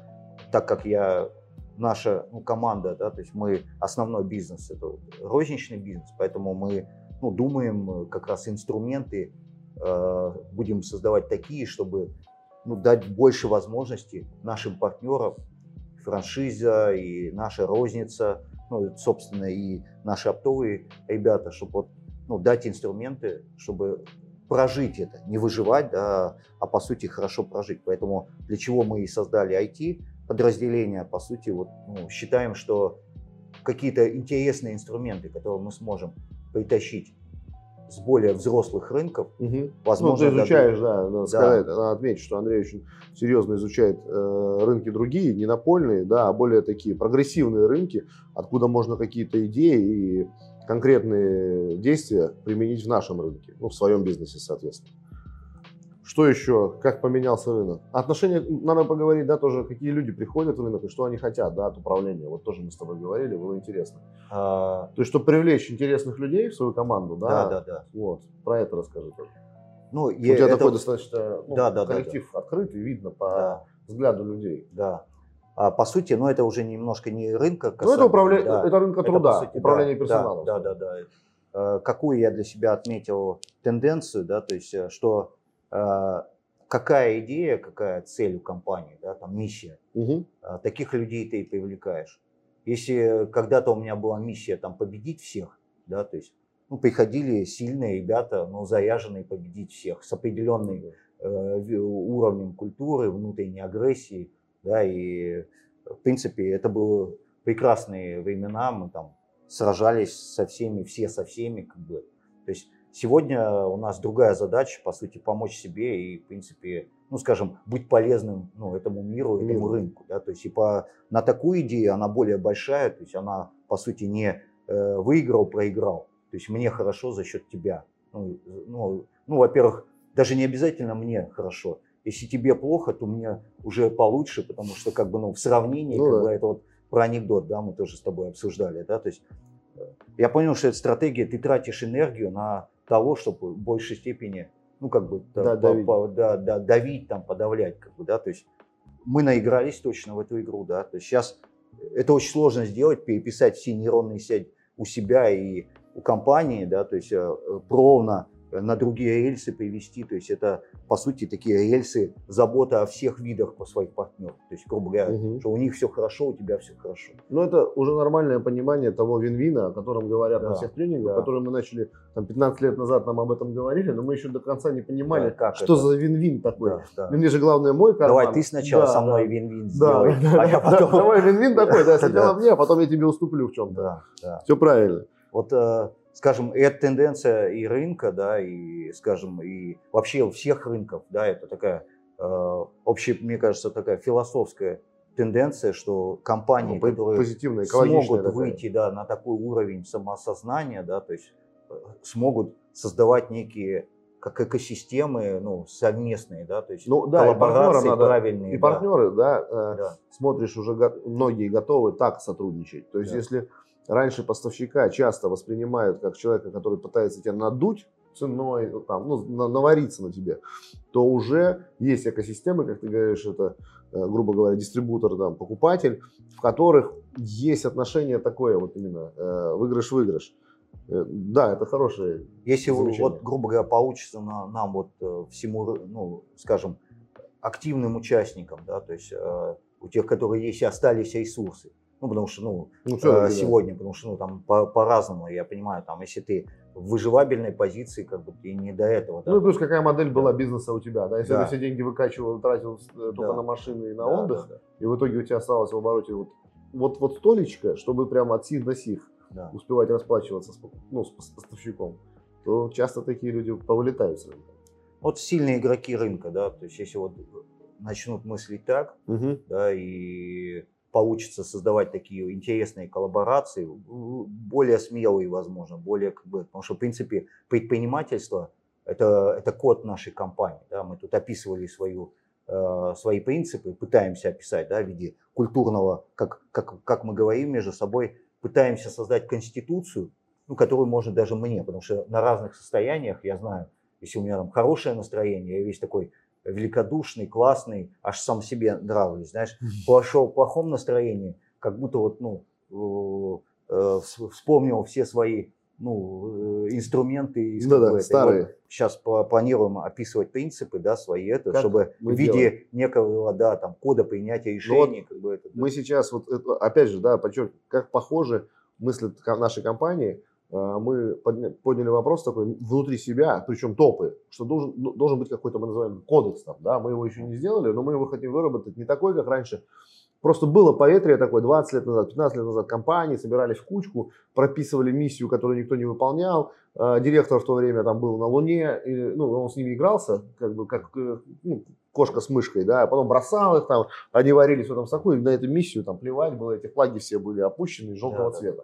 так как я, наша ну, команда, да, то есть мы основной бизнес, это розничный бизнес, поэтому мы ну, думаем э, как раз инструменты, э, будем создавать такие, чтобы ну, дать больше возможностей нашим партнерам, франшиза и наша розница, ну, собственно, и наши оптовые ребята, чтобы вот, ну, дать инструменты, чтобы прожить это, не выживать, да, а по сути хорошо прожить. Поэтому для чего мы и создали IT подразделение, по сути, вот, ну, считаем, что какие-то интересные инструменты, которые мы сможем притащить с более взрослых рынков, Мгм. возможно, ну, ты изучаешь, да, надо Да. сказать, надо отметить, что Андрей очень серьезно изучает э, рынки другие, не напольные, да, а более такие прогрессивные рынки, откуда можно какие-то идеи и конкретные действия применить в нашем рынке, ну, в своем бизнесе, соответственно. Что еще? Как поменялся рынок? Отношения, надо поговорить, да, тоже, какие люди приходят в рынок и что они хотят, да, от управления. Вот тоже мы с тобой говорили, было интересно. а, То есть, чтобы привлечь интересных людей в свою команду, да, да, да, да. вот, про это расскажи тоже. Ну, У я- тебя это- такой достаточно ну, Да, да, да, коллектив открытый, видно по Да, взгляду людей. да. А по сути, ну это уже немножко не рынка. Ну, это, управля... да. это рынка Это, труда, по сути, управление да, персоналом. Да, да, да. да. Э, Какую я для себя отметил тенденцию, да, то есть, э, что э, какая идея, какая цель у компании, да, там миссия, э, таких людей ты и привлекаешь. Если когда-то у меня была миссия там победить всех, да, то есть, ну, приходили сильные ребята, ну, заряженные победить всех с определенной э, уровнем культуры, внутренней агрессии, да, и в принципе это были прекрасные времена, мы там сражались со всеми, все со всеми, как бы. То есть сегодня у нас другая задача, по сути, помочь себе и, в принципе, ну, скажем, быть полезным ну, этому миру, этому Миру. рынку, да, то есть и по, на такую идею она более большая, то есть она, по сути, не э, выиграл, проиграл, то есть мне хорошо за счет тебя. Ну, ну, ну, во-первых, даже не обязательно мне хорошо. Если тебе плохо, то мне уже получше, потому что как бы ну в сравнении, Ну как да. бы это вот про анекдот, да, мы тоже с тобой обсуждали, да, то есть э, я понял, что это стратегия, ты тратишь энергию на того, чтобы в большей степени, ну как бы Да, по- давить. по- да, да, давить там, подавлять, как бы, да, то есть мы наигрались точно в эту игру, да, то есть сейчас это очень сложно сделать, переписать все нейронные сети у себя и у компании, да, то есть э, э, ровно на другие рельсы привести, то есть это по сути такие рельсы забота о всех видах по своих партнерах, то есть грубо говоря, Мгм. что у них все хорошо, у тебя все хорошо. Ну, это уже нормальное понимание того вин-вина, о котором говорят Да, на всех тренингах, да. которые мы начали там, 15 лет назад нам об этом говорили, но мы еще до конца не понимали, Да, как что это? за вин-вин такой. Да, да. Мне же главное мой карман. Давай ты сначала Да, со мной да. вин-вин сделай, да, а я да, потом... Давай вин-вин такой, да, Да. сначала мне, а потом я тебе уступлю в чем-то. Да, да. Все правильно. Вот, э, скажем, и эта тенденция и рынка, да, и, скажем, и вообще у всех рынков, да, это такая э, общая, мне кажется, такая философская тенденция, что компании, Ну, которые позитивная, смогут такая. выйти да, на такой уровень самоосознания, да, то есть э, смогут создавать некие как экосистемы, ну, совместные, да, то есть Ну да, и коллаборации надо, правильные. и да, партнеры, да, э, да. смотришь, уже го- многие готовы так сотрудничать. То есть, Да. если раньше поставщика часто воспринимают как человека, который пытается тебя надуть ценой, там, ну, на- навариться на тебе, то уже есть экосистемы, как ты говоришь, это, э, грубо говоря, дистрибутор, там, покупатель, в которых есть отношение такое, вот именно э, выигрыш-выигрыш. Э, Да, это хорошее. Если Замечание. вот, грубо говоря, получится на, нам вот всему, ну, скажем, активным участникам, да, то есть э, у тех, которые есть, остались ресурсы. Ну, потому что, ну, Ну, э, да. сегодня, потому что, ну, там по- по-разному, я понимаю, там, если ты в выживабельной позиции, как бы ты не до этого, да, Ну и плюс какая модель была Да. бизнеса у тебя, да? Если Да. ты все деньги выкачивал, тратил э, только Да. на машины и на Да, отдых, да, и в итоге у тебя осталось в обороте вот, вот, вот столечко, чтобы прямо от сих до сих да. успевать расплачиваться с, ну, с пос- поставщиком, то часто такие люди повылетают с рынка. Вот сильные игроки рынка, да, то есть если вот начнут мыслить так, да, и получится создавать такие интересные коллаборации, более смелые, возможно, более как бы, потому что, в принципе, предпринимательство это, это код нашей компании, да, мы тут описывали свою, э, свои принципы, пытаемся описать, да, в виде культурного, как, как, как мы говорим между собой, пытаемся создать конституцию, ну, которую можно даже мне, потому что на разных состояниях, я знаю, если у меня там хорошее настроение, я весь такой великодушный, классный, аж сам себе нравлюсь, знаешь, в плохо- плохом настроении, как будто вот, ну, э, э, вс- вспомнил все свои, ну, э, инструменты. из какой-то. И старые. вот Сейчас планируем описывать принципы, да, свои, это, Как чтобы в виде делаем. некого, да, там, кода принятия решений, как бы это. да. Мы сейчас, вот это, опять же, да, подчеркиваю, как похожи мысли нашей компании, мы подня- подняли вопрос такой внутри себя, причем топы, что должен, ну, должен быть какой-то, мы называем, кодекс там, да, мы его еще не сделали, но мы его хотим выработать не такой, как раньше. Просто было поветрие такое 20 лет назад, 15 лет назад компании собирались в кучку, прописывали миссию, которую никто не выполнял. А, Директор в то время там был на Луне, и, ну, он с ними игрался, как бы как э, ну, кошка с мышкой, да, а потом бросал их там, они варились в этом соку, и на эту миссию там плевать было, эти флаги все были опущены желтого Да, да.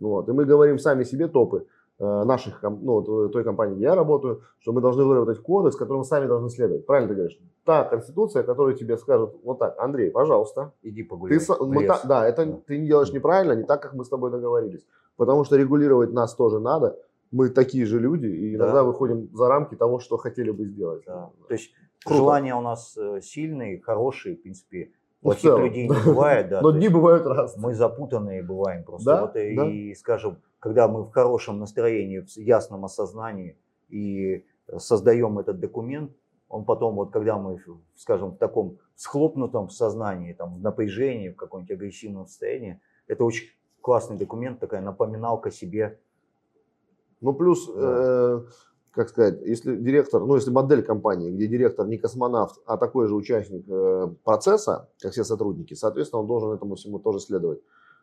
Вот. И мы говорим сами себе топы э, наших, ну, э, той компании, где я работаю, что мы должны выработать кодекс, которому сами должны следовать. Правильно ты говоришь? Та конституция, которая тебе скажет, вот так, Андрей, пожалуйста, Иди погуляй. ты, мы та- да, это Да. ты не делаешь неправильно, не так, как мы с тобой договорились. Потому что регулировать нас тоже надо. мы такие же люди, и Да. иногда выходим за рамки того, что хотели бы сделать. Да. То есть Круто. желания у нас э, сильные, хорошие, в принципе. Плохих людей не бывает, да. Но дни бывают разные. мы запутанные бываем просто. Да, Вот и, да. и, скажем, когда мы в хорошем настроении, в ясном осознании и создаем этот документ, он потом, вот когда мы, скажем, в таком схлопнутом сознании, там, в напряжении, в каком-нибудь агрессивном состоянии, это очень классный документ, такая напоминалка себе. Ну, плюс, Да. э, как сказать, если директор, ну, если модель компании, где директор не космонавт, а такой же участник э, процесса, как все сотрудники, соответственно, он должен этому всему тоже следовать.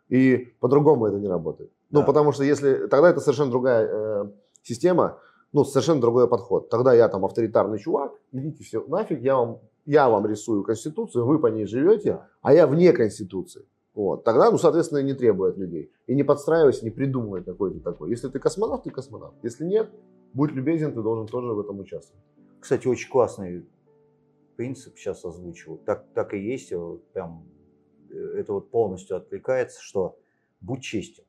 И по-другому это не работает. Ну, Да. потому что если... Тогда это совершенно другая э, система, ну, совершенно другой подход. Тогда я там авторитарный чувак, идите все нафиг, я вам, я вам рисую Конституцию, вы по ней живете, Да. а я вне Конституции. Вот. Тогда, ну, соответственно, не требуй от людей. И не подстраивайся, не придумывай какой ты такой. Если ты космонавт, ты космонавт. Если нет, будь любезен, ты должен тоже в этом участвовать. Кстати, очень классный принцип сейчас озвучивал. Так, так и есть, вот прям э, это вот полностью откликается, что будь честен.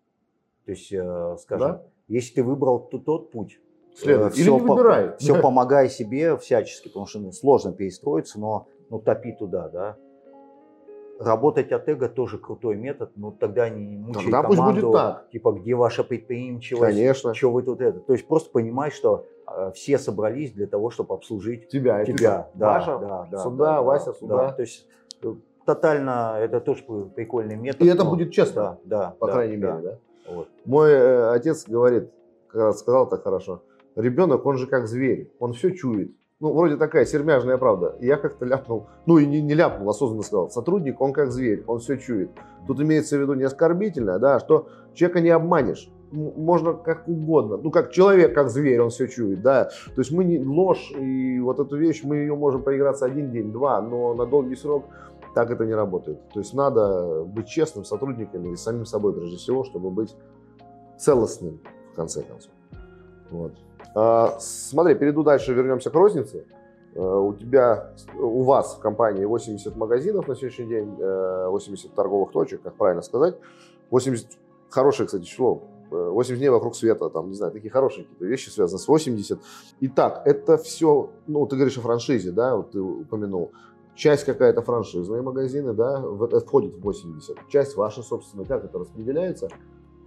То есть, э, скажем, Да? если ты выбрал то- тот путь, Следуй. Или не выбирай. все помогай себе всячески, потому что ну, сложно перестроиться, но ну, топи туда, да. Работать от эго тоже крутой метод, но тогда не мучай Тогда пусть команду, будет так. типа, где ваша предприимчивость, Конечно. что вы тут это. То есть просто понимай, что э, все собрались для того, чтобы обслужить Тебя. тебя. Да, Маша, да, да, сюда, да, Вася, да, сюда. да. То есть э, тотально это тоже прикольный метод. И это но- будет честно, Да, да. по да, крайней да. мере, да? Вот. Мой э, отец говорит, сказал так хорошо, ребенок, он же как зверь, он все чует. Ну, вроде такая сермяжная правда. И Я как-то ляпнул, ну и не, не ляпнул, осознанно сказал, сотрудник, он как зверь, он все чует. Тут имеется в виду не оскорбительно, да, что человека не обманешь. Можно как угодно. Ну, как человек, как зверь, он все чует, да. То есть мы не ложь, и вот эту вещь, мы ее можем поиграться один день, два, но на долгий срок так это не работает. То есть надо быть честным сотрудниками и самим собой, прежде всего, чтобы быть целостным, в конце концов. Вот. А, смотри, перейду дальше, вернемся к рознице. А, у тебя, у вас в компании 80 магазинов на сегодняшний день, э, 80 торговых точек, как правильно сказать. 80, хорошее, кстати, число. Э, 80 дней вокруг света, там, не знаю, такие хорошие какие-то вещи связаны с 80. Итак, это все, ну, ты говоришь о франшизе, да, вот ты упомянул. Часть какая-то франшизные магазины, да, входит в 80. Часть ваша собственная, как это распределяется?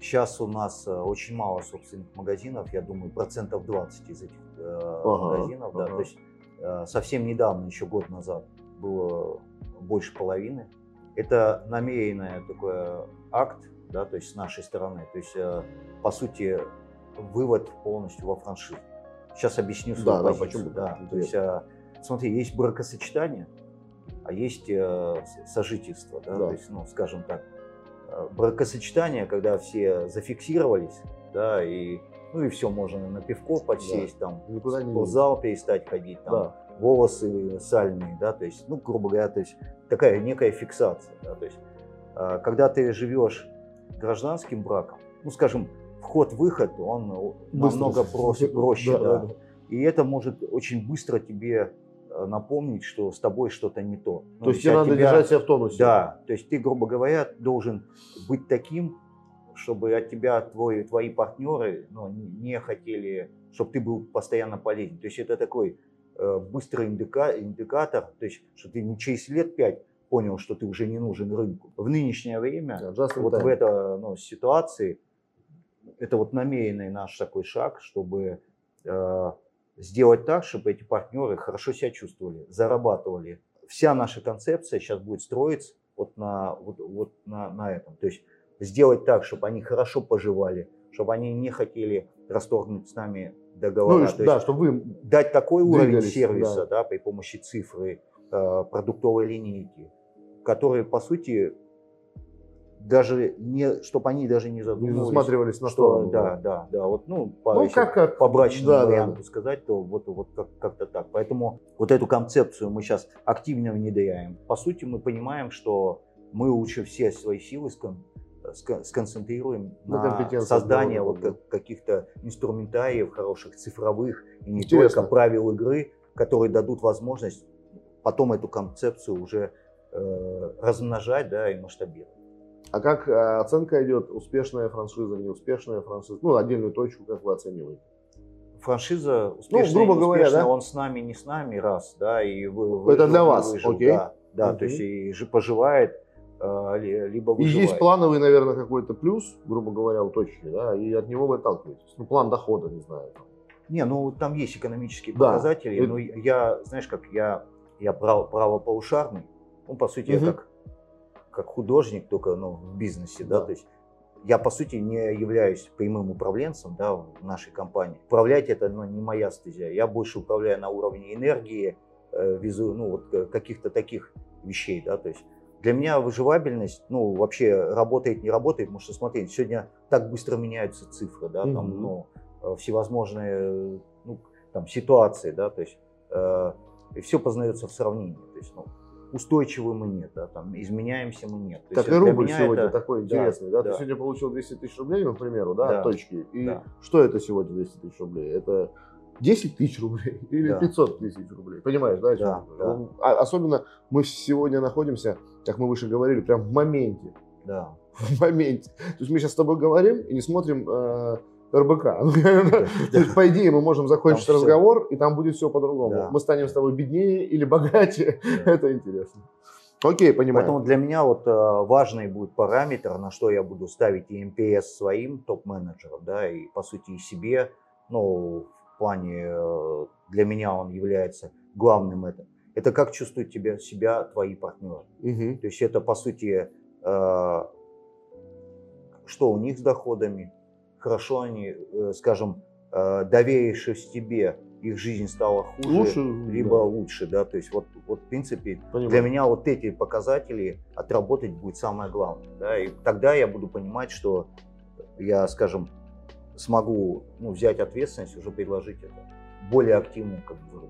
Сейчас у нас э, очень мало собственных магазинов, я думаю, процентов 20 из этих э, Ага, магазинов. Да, ага. то есть э, совсем недавно, еще год назад, было больше половины. Это намеренный такой акт, да, то есть с нашей стороны. То есть, э, по сути, вывод полностью во франшизу. Сейчас объясню свою Да, да, позицию. почему? да. То есть, э, смотри, есть бракосочетание, а есть э, сожительство, да, Да. то есть, ну, скажем так, бракосочетание, когда все зафиксировались, да, и ну и все, можно на пивко подсесть, там, Никуда в спортзал перестать ходить, там, Да. волосы сальные, да, то есть, ну, грубо говоря, то есть такая некая фиксация, да, то есть, э, когда ты живешь гражданским браком, ну, скажем, вход-выход, он э, Быстро. намного проще, проще Да, да, да, да. и это может очень быстро тебе э, напомнить, что с тобой что-то не то. Ну, То есть то тебе надо тебя- держать себя в тонусе. Да, то есть ты, грубо говоря, должен быть таким, чтобы от тебя твои, твои партнеры ну, не хотели, чтобы ты был постоянно полезен. То есть это такой э, быстрый индика- индикатор, то есть что ты не через лет пять понял, что ты уже не нужен рынку. В нынешнее время Да, вот time. в этой ну, ситуации это вот намеренный наш такой шаг, чтобы э, сделать так, чтобы эти партнеры хорошо себя чувствовали, зарабатывали. Вся наша концепция сейчас будет строиться вот на, вот, вот на, на этом. То есть сделать так, чтобы они хорошо поживали, чтобы они не хотели расторгнуть с нами договора. Ну, и да, чтобы вы дать такой уровень сервиса да. да, при помощи цифры, э, продуктовой линейки, которые, по сути, даже не, чтобы они даже не не задумывались, засматривались на что, сторону. да, да, да, вот, ну, по, Ну, как, как по брачному да, да, варианту сказать, то вот, вот как, как-то так. Поэтому вот эту концепцию мы сейчас активно внедряем. По сути, мы понимаем, что мы лучше все свои силы скон- сконцентрируем На на, создание вот каких-то инструментариев хороших, цифровых, и не Интересно. только правил игры, которые дадут возможность потом эту концепцию уже э, размножать да, и масштабировать. А как э, оценка идет? Успешная франшиза, неуспешная франшиза? Ну, отдельную точку, как вы оцениваете? Франшиза успешная, Ну, грубо говоря, да? он с нами, не с нами, раз, да, и вы, Это выжил, для вас, выжил, окей. Да, да Мгм. то есть и жи- поживает, э, ли- либо И выживает. есть плановый, наверное, какой-то плюс, грубо говоря, у точки, да, и от него вы отталкиваетесь. Ну, план дохода, не знаю. Не, ну там есть экономические Да. показатели, Это- но я, знаешь, как я, я право, правополушарный, ну, по сути, Мгм. я как, как художник, только ну, в бизнесе, да. Да. то есть я, по сути, не являюсь прямым управленцем, да, в нашей компании. Управлять это, ну, не моя стезя, я больше управляю на уровне энергии, э, визу, ну, вот э, каких-то таких вещей, да, то есть для меня выживабельность, ну, вообще работает, не работает, потому что, смотри, сегодня так быстро меняются цифры, да, там, Мгм. ну, э, всевозможные, ну, там, ситуации, да, то есть э, все познается в сравнении, то есть, ну, устойчивы мы нет, да, там, изменяемся мы нет. То Так есть и рубль сегодня это- такой да, интересный, да? Ты да. сегодня получил 200 тысяч рублей, ну, к примеру, да, Да. точки. И Да. что это сегодня 200 тысяч рублей? Это 10 тысяч рублей или Да. 500 тысяч рублей? Понимаешь, да? Да, да. Ну, а- особенно мы сегодня находимся, как мы выше говорили, прям в моменте. Да. В моменте. То есть мы сейчас с тобой говорим и не смотрим э, РБК. То есть, по идее, мы можем закончить Там разговор, и там будет все по-другому. Да. Мы станем с тобой беднее или богаче. Да. Это интересно. Окей, понимаю. Поэтому для меня вот э, важный будет параметр, на что я буду ставить и МПС своим топ-менеджерам, да, и по сути и себе, ну, в плане, э, для меня он является главным это. Это как чувствуют тебя, себя твои партнеры. Мгм. То есть это по сути, э, что у них с доходами, хорошо они, э, скажем, э, доверившись тебе, их жизнь стала хуже, Лучше, либо да. лучше, да, то есть вот, вот в принципе Понимаю. для меня вот эти показатели отработать будет самое главное. Да, и тогда я буду понимать, что я, скажем, смогу ну, взять ответственность, уже предложить это более активную как бы,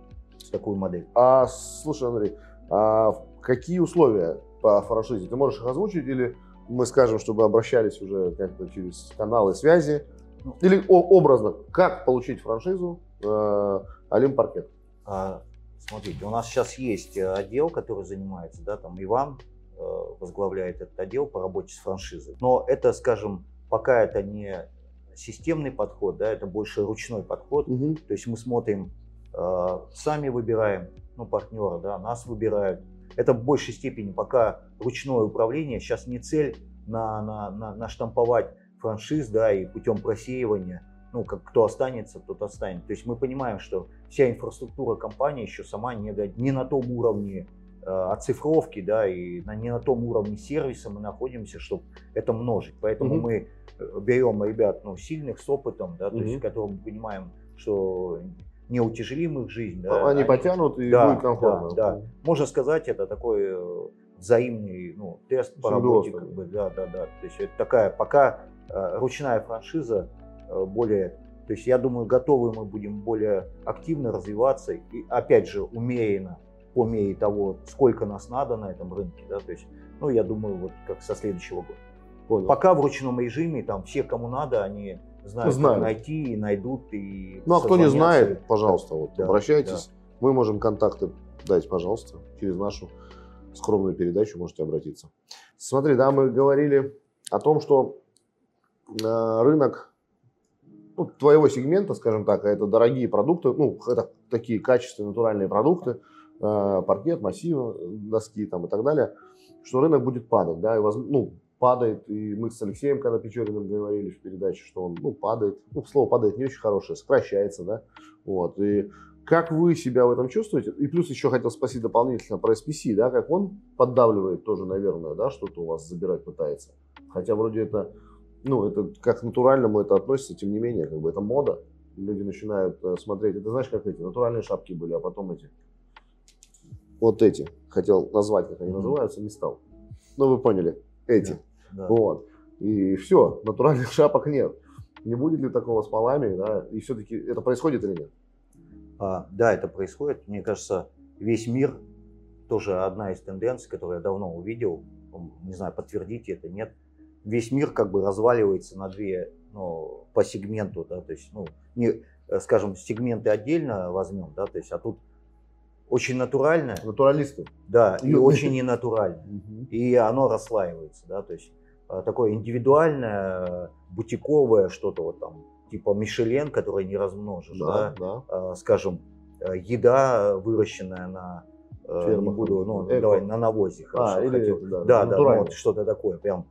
такую модель. А, слушай, Андрей, а какие условия по франшизе? Ты можешь их озвучить или мы скажем, чтобы обращались уже как-то через каналы связи? Ну. Или образно, как получить франшизу э, Паркет? А, смотрите, у нас сейчас есть э, отдел, который занимается, да, там Иван э, возглавляет этот отдел по работе с франшизой. Но это, скажем, пока это не системный подход, да, это больше ручной подход. Мгм. То есть мы смотрим, э, сами выбираем, ну, партнера, да, нас выбирают. Это в большей степени пока ручное управление. Сейчас не цель на, на, на, наштамповать франшиз, да, и путем просеивания, ну, как кто останется, тот останется. То есть мы понимаем, что вся инфраструктура компании еще сама не, не на том уровне э, оцифровки, да, и на, не на том уровне сервиса мы находимся, чтобы это множить. Поэтому Мгм. мы э, берем ребят, ну, сильных, с опытом, да, то Мгм. есть, которым мы понимаем, что не утяжелим их жизнь. Да, Они потянут и да, будет комфортно. да, да. Можно сказать, это такой э, взаимный ну, тест по работе. Как бы, да, да, да. То есть это такая пока э, ручная франшиза э, более. То есть я думаю, готовы мы будем более активно развиваться и опять же умеренно по мере того, сколько нас надо на этом рынке, да, то есть, ну, я думаю, вот как со следующего года. Понял. Пока в ручном режиме, там, все, кому надо, они знают, Знают. как найти и найдут. И Ну, а кто не знает, пожалуйста, вот, Да, обращайтесь. Мы можем контакты дать, пожалуйста, через нашу скромную передачу можете обратиться. Смотри, да, мы говорили о том, что э, рынок ну, твоего сегмента, скажем так, это дорогие продукты, ну, это такие качественные, натуральные продукты, э, паркет, массивы, доски там и так далее, что рынок будет падать, да, и воз- ну, падает, и мы с Алексеем, когда Печориным говорили в передаче, что он, ну, падает, ну, слово падает не очень хорошее, сокращается, да, вот, и как вы себя в этом чувствуете? И плюс еще хотел спросить дополнительно про SPC, да, как он поддавливает тоже, наверное, да, что-то у вас забирать пытается. Хотя вроде это, ну, это как к натуральному это относится, тем не менее, как бы это мода. Люди начинают э, смотреть. Это знаешь, как эти натуральные шапки были, а потом эти. Вот эти. Хотел назвать, как они Мгм. называются, не стал. Ну, вы поняли. Эти. Да. Вот. И все, натуральных шапок нет. Не будет ли такого с полами, да? И все-таки это происходит или нет? А, да, это происходит. Мне кажется, весь мир тоже одна из тенденций, которую я давно увидел. Не знаю, подтвердите это, нет. Весь мир как бы разваливается на две, ну, по сегменту, да, то есть, ну, не, э, скажем, сегменты отдельно возьмем, да, то есть, а тут очень натуральное, Натуралисты. да, и очень ненатуральное. И оно расслаивается, да, то есть э, такое индивидуальное, бутиковое что-то вот там, типа Мишелен, который не размножишь, да, да. Э, скажем, э, еда, выращенная на э, не буду, ну, Эко. давай на навозе, хорошо, А, или хотел. это, да, да, да, ну, вот что-то такое, прям,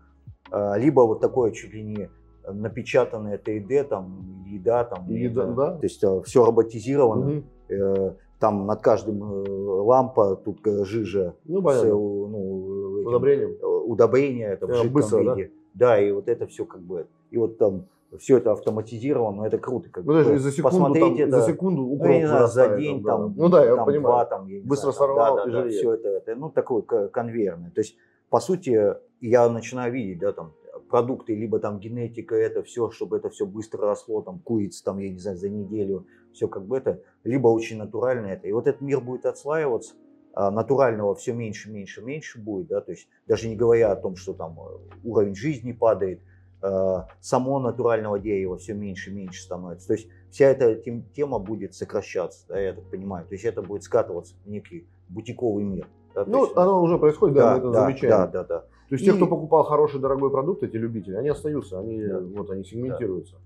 э, либо вот такое чуть ли не напечатанное ТD, там, еда, там, Еда, знаю. да. то есть все роботизировано. Э, там над каждым э, лампа, тут э, жижа Ну, с, э, понятно. ну, этим, Удобрением. э, удобрения это в Э, жидком быстро, да? виде. Да? и вот это все как бы, и вот там все это автоматизировано, но это круто. Как Ну, даже за секунду, там, Посмотреть это, за секунду ну, укроп не знаю, за день, да. там, Ну да, я там, понимаю. два, там, я Быстро знаю, там, сорвал да, и да, да, жиреет. все это, это, ну, такой конвейерный. То есть, по сути, я начинаю видеть, да, там, продукты, либо там генетика, это все, чтобы это все быстро росло, там, курица, там, я не знаю, за неделю, все как бы это, либо очень натурально это. И вот этот мир будет отслаиваться, а натурального все меньше, меньше, меньше будет, да, то есть даже не говоря о том, что там э, уровень жизни падает, само натурального дерева все меньше, меньше становится. То есть вся эта тем- тема будет сокращаться, да, я так понимаю. То есть это будет скатываться в некий бутиковый мир. да, Ну, есть, оно уже происходит, да, мы это да, замечаем. да, да, да. То есть те, И- кто покупал хороший дорогой продукт, эти любители, они остаются, они, Да. вот, они сегментируются.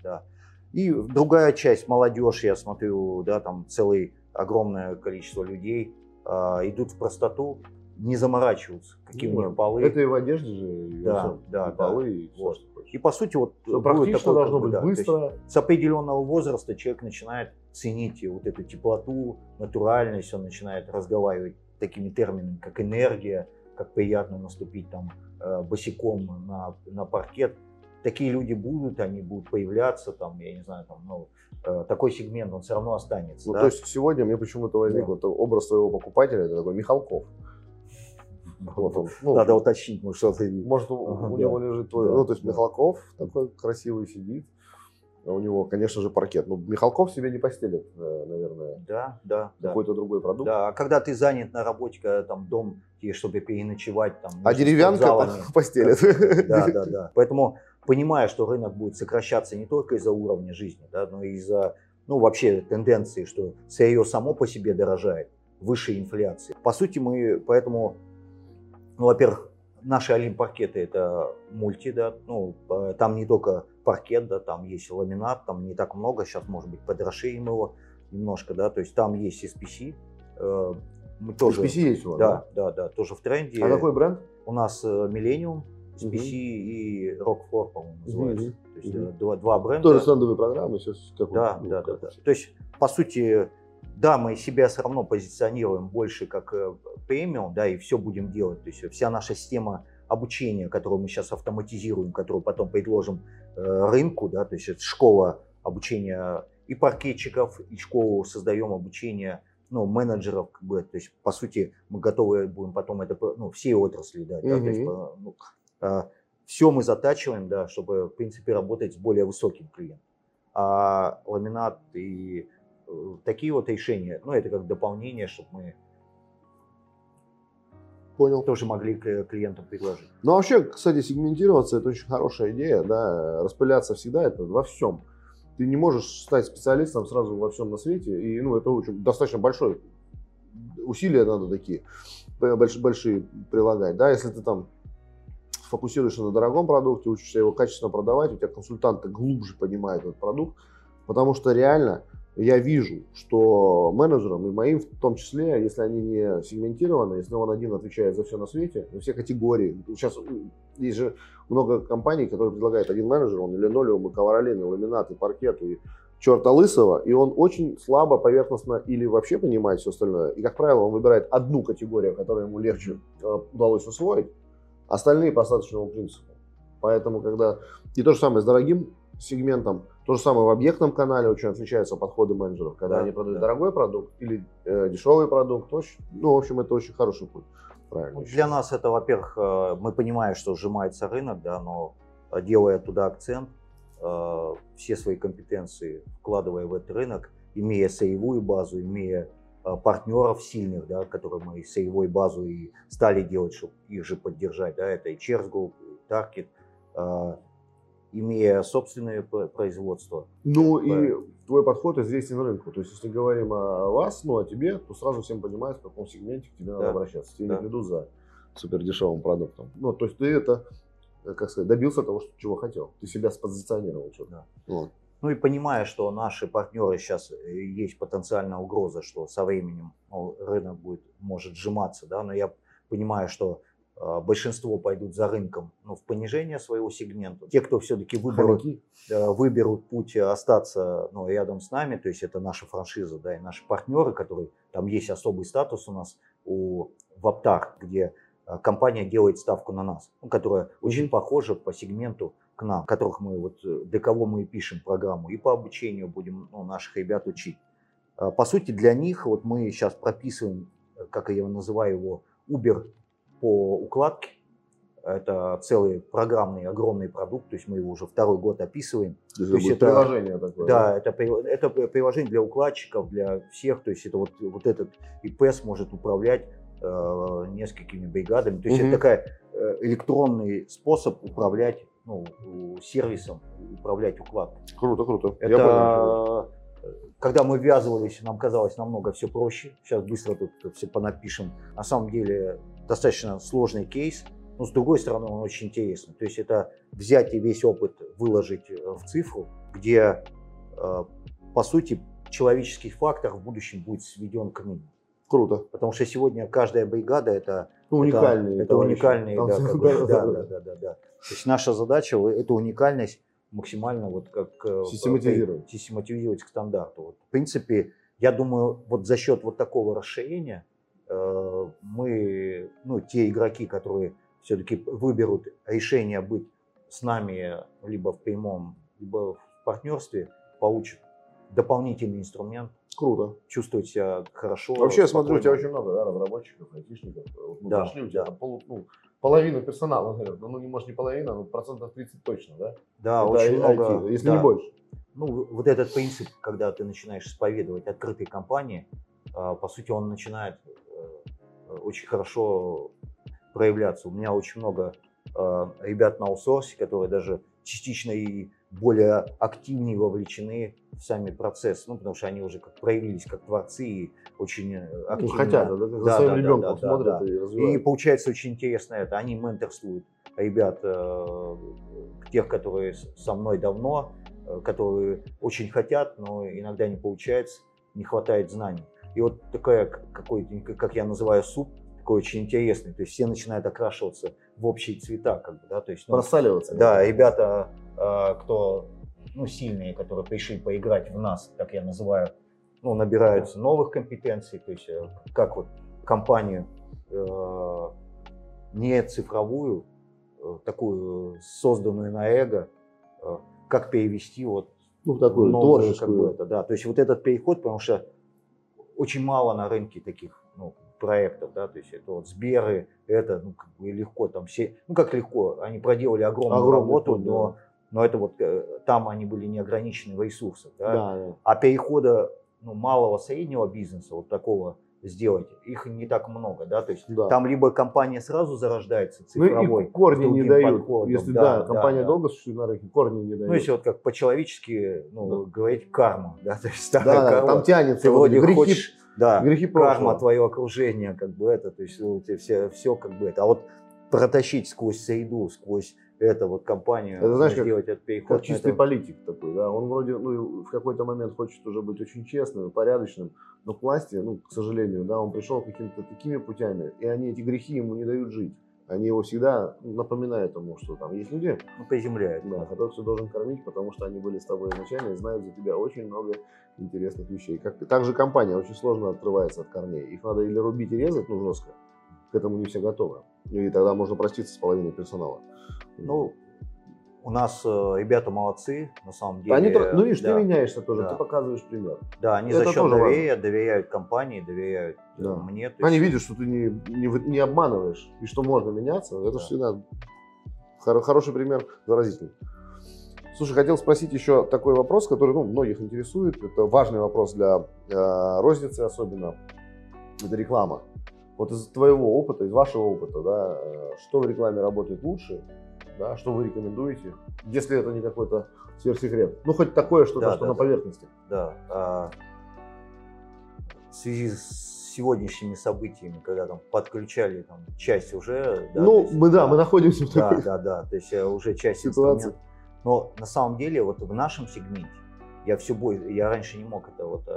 И другая часть, молодежь, я смотрю, да, там целое огромное количество людей а, идут в простоту, не заморачиваются, какие у Ну, них полы. Это и в одежде же, и Да, всем. да, и да. полы, и все, Вот. что хочешь. И по сути вот практично такой, должно быть, да, быстро. с определенного возраста человек начинает ценить и вот эту теплоту, натуральность, он начинает разговаривать такими терминами, как энергия, как приятно наступить там э, босиком на, на паркет. Такие люди будут, они будут появляться, там, я не знаю, там, ну, э, такой сегмент, он все равно останется. Ну, да. то есть сегодня мне почему-то возник Да. вот образ своего покупателя, это такой Михалков. Вот он. Ну, Надо уточнить, может, что ты... Может, у, Ага, у да. него лежит твой. Да, ну, то есть да. Михалков такой красивый сидит. У него, конечно же, паркет. Ну, Михалков себе не постелит, э, наверное, Да, да, да. какой-то другой продукт. Да, а когда ты занят на работе, когда там дом, тебе, чтобы переночевать, там, А между деревянка постелит. Да, да, да. Поэтому, понимая, что рынок будет сокращаться не только из-за уровня жизни, да, но и из-за, ну, вообще тенденции, что сырье само по себе дорожает, выше инфляции. По сути, мы поэтому, ну, во-первых, наши олимпаркеты это мульти, да, ну, э, там не только паркет, да, там есть ламинат, там не так много, сейчас, может быть, подрошеем его немножко, да, то есть там есть SPC, э, мы тоже, HPC есть у вас, да, да, да, тоже в тренде. А какой бренд? У нас э, Millennium, SPC Мгм. и Rockford, по-моему, называется. Мгм. То есть э, два, два бренда. Тоже стендовые программы сейчас. Как Да, да, да, да. То есть, по сути, да, мы себя все равно позиционируем больше как э, премиум, да, и все будем делать. То есть вся наша система обучения, которую мы сейчас автоматизируем, которую потом предложим э, рынку, да, то есть это школа обучения и паркетчиков, и школу создаем обучение ну, менеджеров, как бы, то есть, по сути, мы готовы будем потом это, ну, все отрасли, да, да, то есть, ну, все мы затачиваем, да, чтобы, в принципе, работать с более высоким клиентом. А ламинат и такие вот решения, ну, это как дополнение, чтобы мы Понял. тоже могли к- клиентам предложить. Ну, а вообще, кстати, сегментироваться это очень хорошая идея, да, распыляться всегда это во всем. Ты не можешь стать специалистом сразу во всем на свете, и, ну, это очень достаточно большое усилия надо такие э, больш- большие прилагать, да, если ты там фокусируешься на дорогом продукте, учишься его качественно продавать, у тебя консультанты глубже понимают этот продукт, потому что реально я вижу, что менеджерам, и моим в том числе, если они не сегментированы, если он один отвечает за все на свете, за все категории. Сейчас есть же много компаний, которые предлагают один менеджер, он и линолеум, и ковролин, и ламинат, и паркет, и черта лысого, и он очень слабо, поверхностно или вообще понимает все остальное. И, как правило, он выбирает одну категорию, которую ему легче э, удалось усвоить, остальные по остаточному принципу. Поэтому, когда... И то же самое с дорогим сегментом, то же самое в объектном канале очень отличаются подходы менеджеров, когда Да, они продают да. дорогой продукт или э, дешевый продукт. Очень- ну, в общем, это очень хороший путь. Правильно. Ну, Для нас это, во-первых, э, мы понимаем, что сжимается рынок, да, но э, делая туда акцент, э, все свои компетенции вкладывая в этот рынок, имея сырьевую базу, имея партнеров сильных, да, которые мы сырьевой базу и стали делать, чтобы их же поддержать, да, это и Cheers Group, и Target, э, имея собственное производство. Ну и твой подход известен рынку. То есть, если говорим о вас, ну о тебе, то сразу всем понимают, в каком сегменте к тебе надо Да. обращаться. Тебе Да. не придут за супер дешевым продуктом. Ну, то есть ты это э, как сказать, добился того, что, чего хотел. Ты себя спозиционировал. Что Да. Вот. Ну и понимая, что наши партнеры сейчас есть потенциальная угроза, что со временем рынок будет, может сжиматься, да, но я понимаю, что э, большинство пойдут за рынком ну, в понижение своего сегмента. Те, кто все-таки выберут, э, выберут путь остаться ну, рядом с нами, то есть это наша франшиза, да, и наши партнеры, которые, там есть особый статус у нас у Ваптар, где э, компания делает ставку на нас, ну, которая очень похожа по сегменту к нам, которых мы вот э, для кого мы и пишем программу, и по обучению будем ну, наших ребят учить. А, По сути, для них вот мы сейчас прописываем, э, как я его называю его, Uber по укладке. Это целый программный огромный продукт, то есть мы его уже второй год описываем. То есть То есть это- приложение такое. Да, это, это при- приложение для укладчиков, для всех. То есть это вот, вот этот ИП сможет управлять э, несколькими бригадами. То есть Мгм. это такой электронный способ управлять ну, сервисом, управлять укладкой. Круто, круто. Я понял. Это э, когда мы ввязывались, нам казалось намного все проще. Сейчас быстро тут все понапишем. На самом деле достаточно сложный кейс. Но с другой стороны, он очень интересный. То есть это взять и весь опыт выложить э, в цифру, где, э, по сути, человеческий фактор в будущем будет сведен к минимуму. Круто. Потому что сегодня каждая бригада это Ну, уникальные. это, это уникальные, да, как бы, да, да, да, да, да. То есть наша задача эту уникальность максимально вот как э, Систематизировать. систематизировать к стандарту. Вот, в принципе, я думаю, вот за счет вот такого расширения э, мы, те игроки, которые все-таки выберут решение быть с нами либо в прямом, либо в партнерстве, получат дополнительный инструмент, Круто. чувствовать себя хорошо. Вообще, я смотрю, у тебя спокойно. очень много да, разработчиков, айтишников. Мы Да, прошли, у тебя полу- ну, половина персонала, наверное. Ну, не может не половина, но процентов 30 точно, да? Да, Это очень IT, много. если да. не больше. Ну, вот этот принцип, когда ты начинаешь исповедовать открытые компании, а, по сути, он начинает э, очень хорошо проявляться. У меня очень много э, ребят на аутсорсе, которые даже частично и более активнее вовлечены в сами процессы, ну, потому что они уже как проявились как творцы и очень э, Ну, активно хотят, да, за Да, своим да, да, ребенком да, да, смотрят да. и и развивают. получается очень интересно это. Они менторствуют ребят, э, тех, которые со мной давно, э, которые очень хотят, но иногда не получается, не хватает знаний. И вот такая, какой, как я называю, суп, такой очень интересный. То есть все начинают окрашиваться в общие цвета, как бы, да, то есть, ну, Просаливаться. да, ребята, э, кто ну, сильные, которые пришли поиграть в нас, как я называю, ну, набираются новых компетенций, то есть э, как вот компанию э, не цифровую, э, такую созданную на эго, э, как перевести вот Ну, такую новую, как бы это, да. То есть вот этот переход, потому что очень мало на рынке таких ну, проектов, да, то есть это вот Сберы, это ну, как бы легко там все, ну как легко, они проделали огромную Огромный работу, путь, но, да. но это вот э, там они были не ограничены в ресурсах, да. Да, да. а перехода ну, малого среднего бизнеса вот такого сделать их не так много, да, то есть Да. там либо компания сразу зарождается Ну цифровой, и корни не дают. подходом, Если да, да, да, компания да. долго существует на рынке, корни не дают. ну если вот как по-человечески ну, говорить карма, да, то есть да, да, там тянется ты вроде грехи, хочешь, да, грехи карма, твое окружение, как бы это, то есть ну, у тебя все, все как бы это. А вот протащить сквозь среду, сквозь это вот компанию, Это знаешь, как- сделать этот переход. Как чистый это- политик такой, да, он вроде, ну, в какой-то момент хочет уже быть очень честным, порядочным, но к власти, ну, к сожалению, да, он пришел какими-то такими путями, и они, эти грехи ему не дают жить. Они его всегда ну, напоминают ему, что там есть люди, ну, приземляет. да, которых ты должен кормить, потому что они были с тобой изначально и знают за тебя очень много интересных вещей. Как, также компания очень сложно открывается от корней. Их надо или рубить и резать, ну, жестко. К этому не все готовы. И тогда можно проститься с половиной персонала. Ну, у нас э, ребята молодцы, на самом деле. Они, ну, видишь, да, ты меняешься тоже, да. ты показываешь пример. Да, они Это за счет тоже важно. доверия доверяют компании, доверяют э, Да. мне. Они есть- видят, что ты не, не, не обманываешь, и что можно меняться. Это Да. всегда хоро- хороший пример, заразительный. Слушай, хотел спросить еще такой вопрос, который ну, многих интересует. Это важный вопрос для э, розницы особенно. Это реклама. Вот из твоего опыта, из вашего опыта, да, э, что в рекламе работает лучше, да, что вы рекомендуете, если это не какой-то сверхсекрет. Ну, хоть такое что-то, Да, что да, на да. поверхности. Да. а, в связи с сегодняшними событиями, когда там подключали там часть уже. Да, ну, есть, мы да, мы находимся в такой да, да, да, то есть э, уже часть ситуации. Но на самом деле вот в нашем сегменте я все бой, я раньше не мог это вот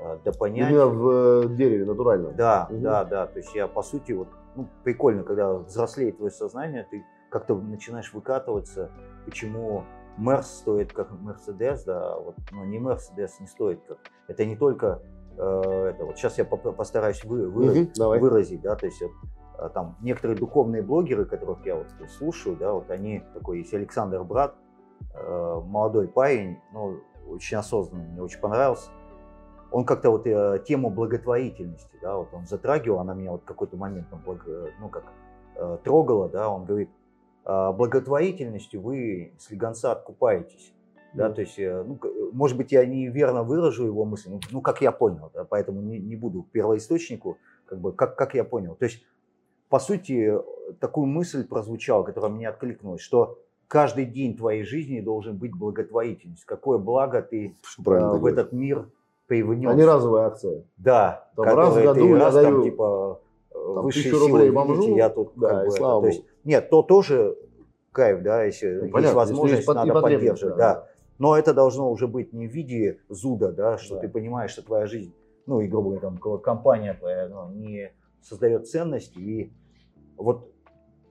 э, э, допонять. Именно в э, дереве натурально. Да, угу. да, да. То есть я по сути вот ну, прикольно, когда взрослеет твое сознание, ты как-то начинаешь выкатываться, почему Мерс стоит как Мерседес, да, вот, но не Мерседес не стоит как. Это не только э, это. Вот сейчас я постараюсь вы, вы, угу, выразить, да, то есть э, там некоторые духовные блогеры, которых я вот слушаю, да, вот они такой есть Александр Брат, э, молодой парень, ну очень осознанный, мне очень понравился. Он как-то вот э, тему благотворительности, да, вот он затрагивал, она меня вот какой-то момент, ну, благ, ну как э, трогала, да, он говорит, а, благотворительностью вы слегонца откупаетесь. Да, то есть, э, ну, может быть, я неверно выражу его мысли, ну, ну как я понял, да, поэтому не, не буду первоисточнику, как бы, как, как я понял. То есть, по сути, такую мысль прозвучала, которая мне откликнулась, что каждый день твоей жизни должен быть благотворительность. Какое благо ты Правильно э, в этот мир привнес. А не разовая акция. Да. Там раз в году я раз, даю там, типа, там, высшие силы, рублей бомжу, я тут да, как бы, слава это, то есть, нет, то тоже кайф, да, если ну, есть понятно, возможность, если надо поддерживать, да. да. Но это должно уже быть не в виде зуда, да, что да. ты понимаешь, что твоя жизнь, ну и грубо говоря, там компания твоя ну, не создает ценности. И вот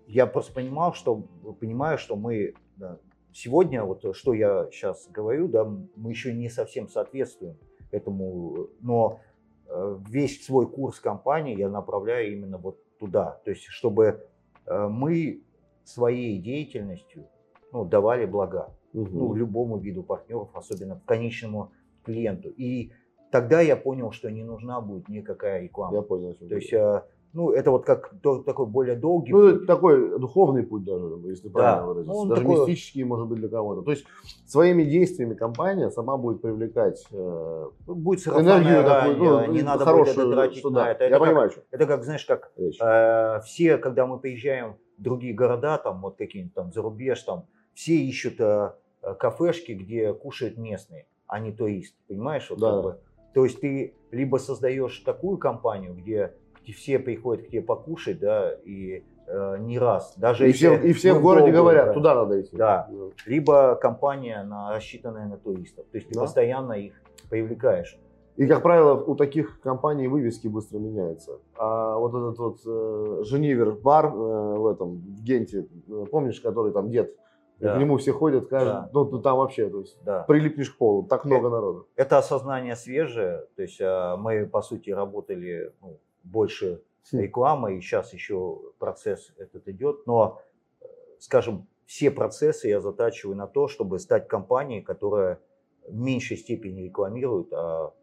я просто понимал, что понимаю, что мы да, сегодня, вот что я сейчас говорю, да, мы еще не совсем соответствуем этому, но э, весь свой курс компании я направляю именно вот туда, то есть чтобы э, мы своей деятельностью ну, давали блага угу. ну, любому виду партнеров, особенно конечному клиенту. И тогда я понял, что не нужна будет никакая реклама. Я понял. То есть, э, ну, это вот как то, такой более долгий ну, путь. такой духовный путь даже, если правильно да. выразиться. Ну, даже такой... мистический, может быть, для кого-то. То есть, своими действиями компания сама будет привлекать э, будет энергию такую, ну, не надо хорошую, будет это тратить что, на это. Я это понимаю. Как, это как, знаешь, как э, все, когда мы приезжаем другие города, там вот какие-нибудь там за рубеж, там все ищут э, кафешки, где кушают местные, а не туристы, понимаешь? Вот, да. как бы. То есть ты либо создаешь такую компанию, где, все приходят к тебе покушать, да, и э, не раз, даже и все, и все в городе долго, говорят, да, туда надо идти. Да. да. Либо компания на, рассчитанная на туристов, то есть ты да. постоянно их привлекаешь. И, как правило, у таких компаний вывески быстро меняются. А вот этот вот э, Женивер бар э, в этом, в Генте, э, помнишь, который там дед, да. к нему все ходят, каждый, да. ну, ну там вообще, то есть да. прилипнешь к полу, так много народу. Это осознание свежее, то есть э, мы, по сути, работали ну, больше хм. рекламы, и сейчас еще процесс этот идет, но, скажем, все процессы я затачиваю на то, чтобы стать компанией, которая в меньшей степени рекламирует, а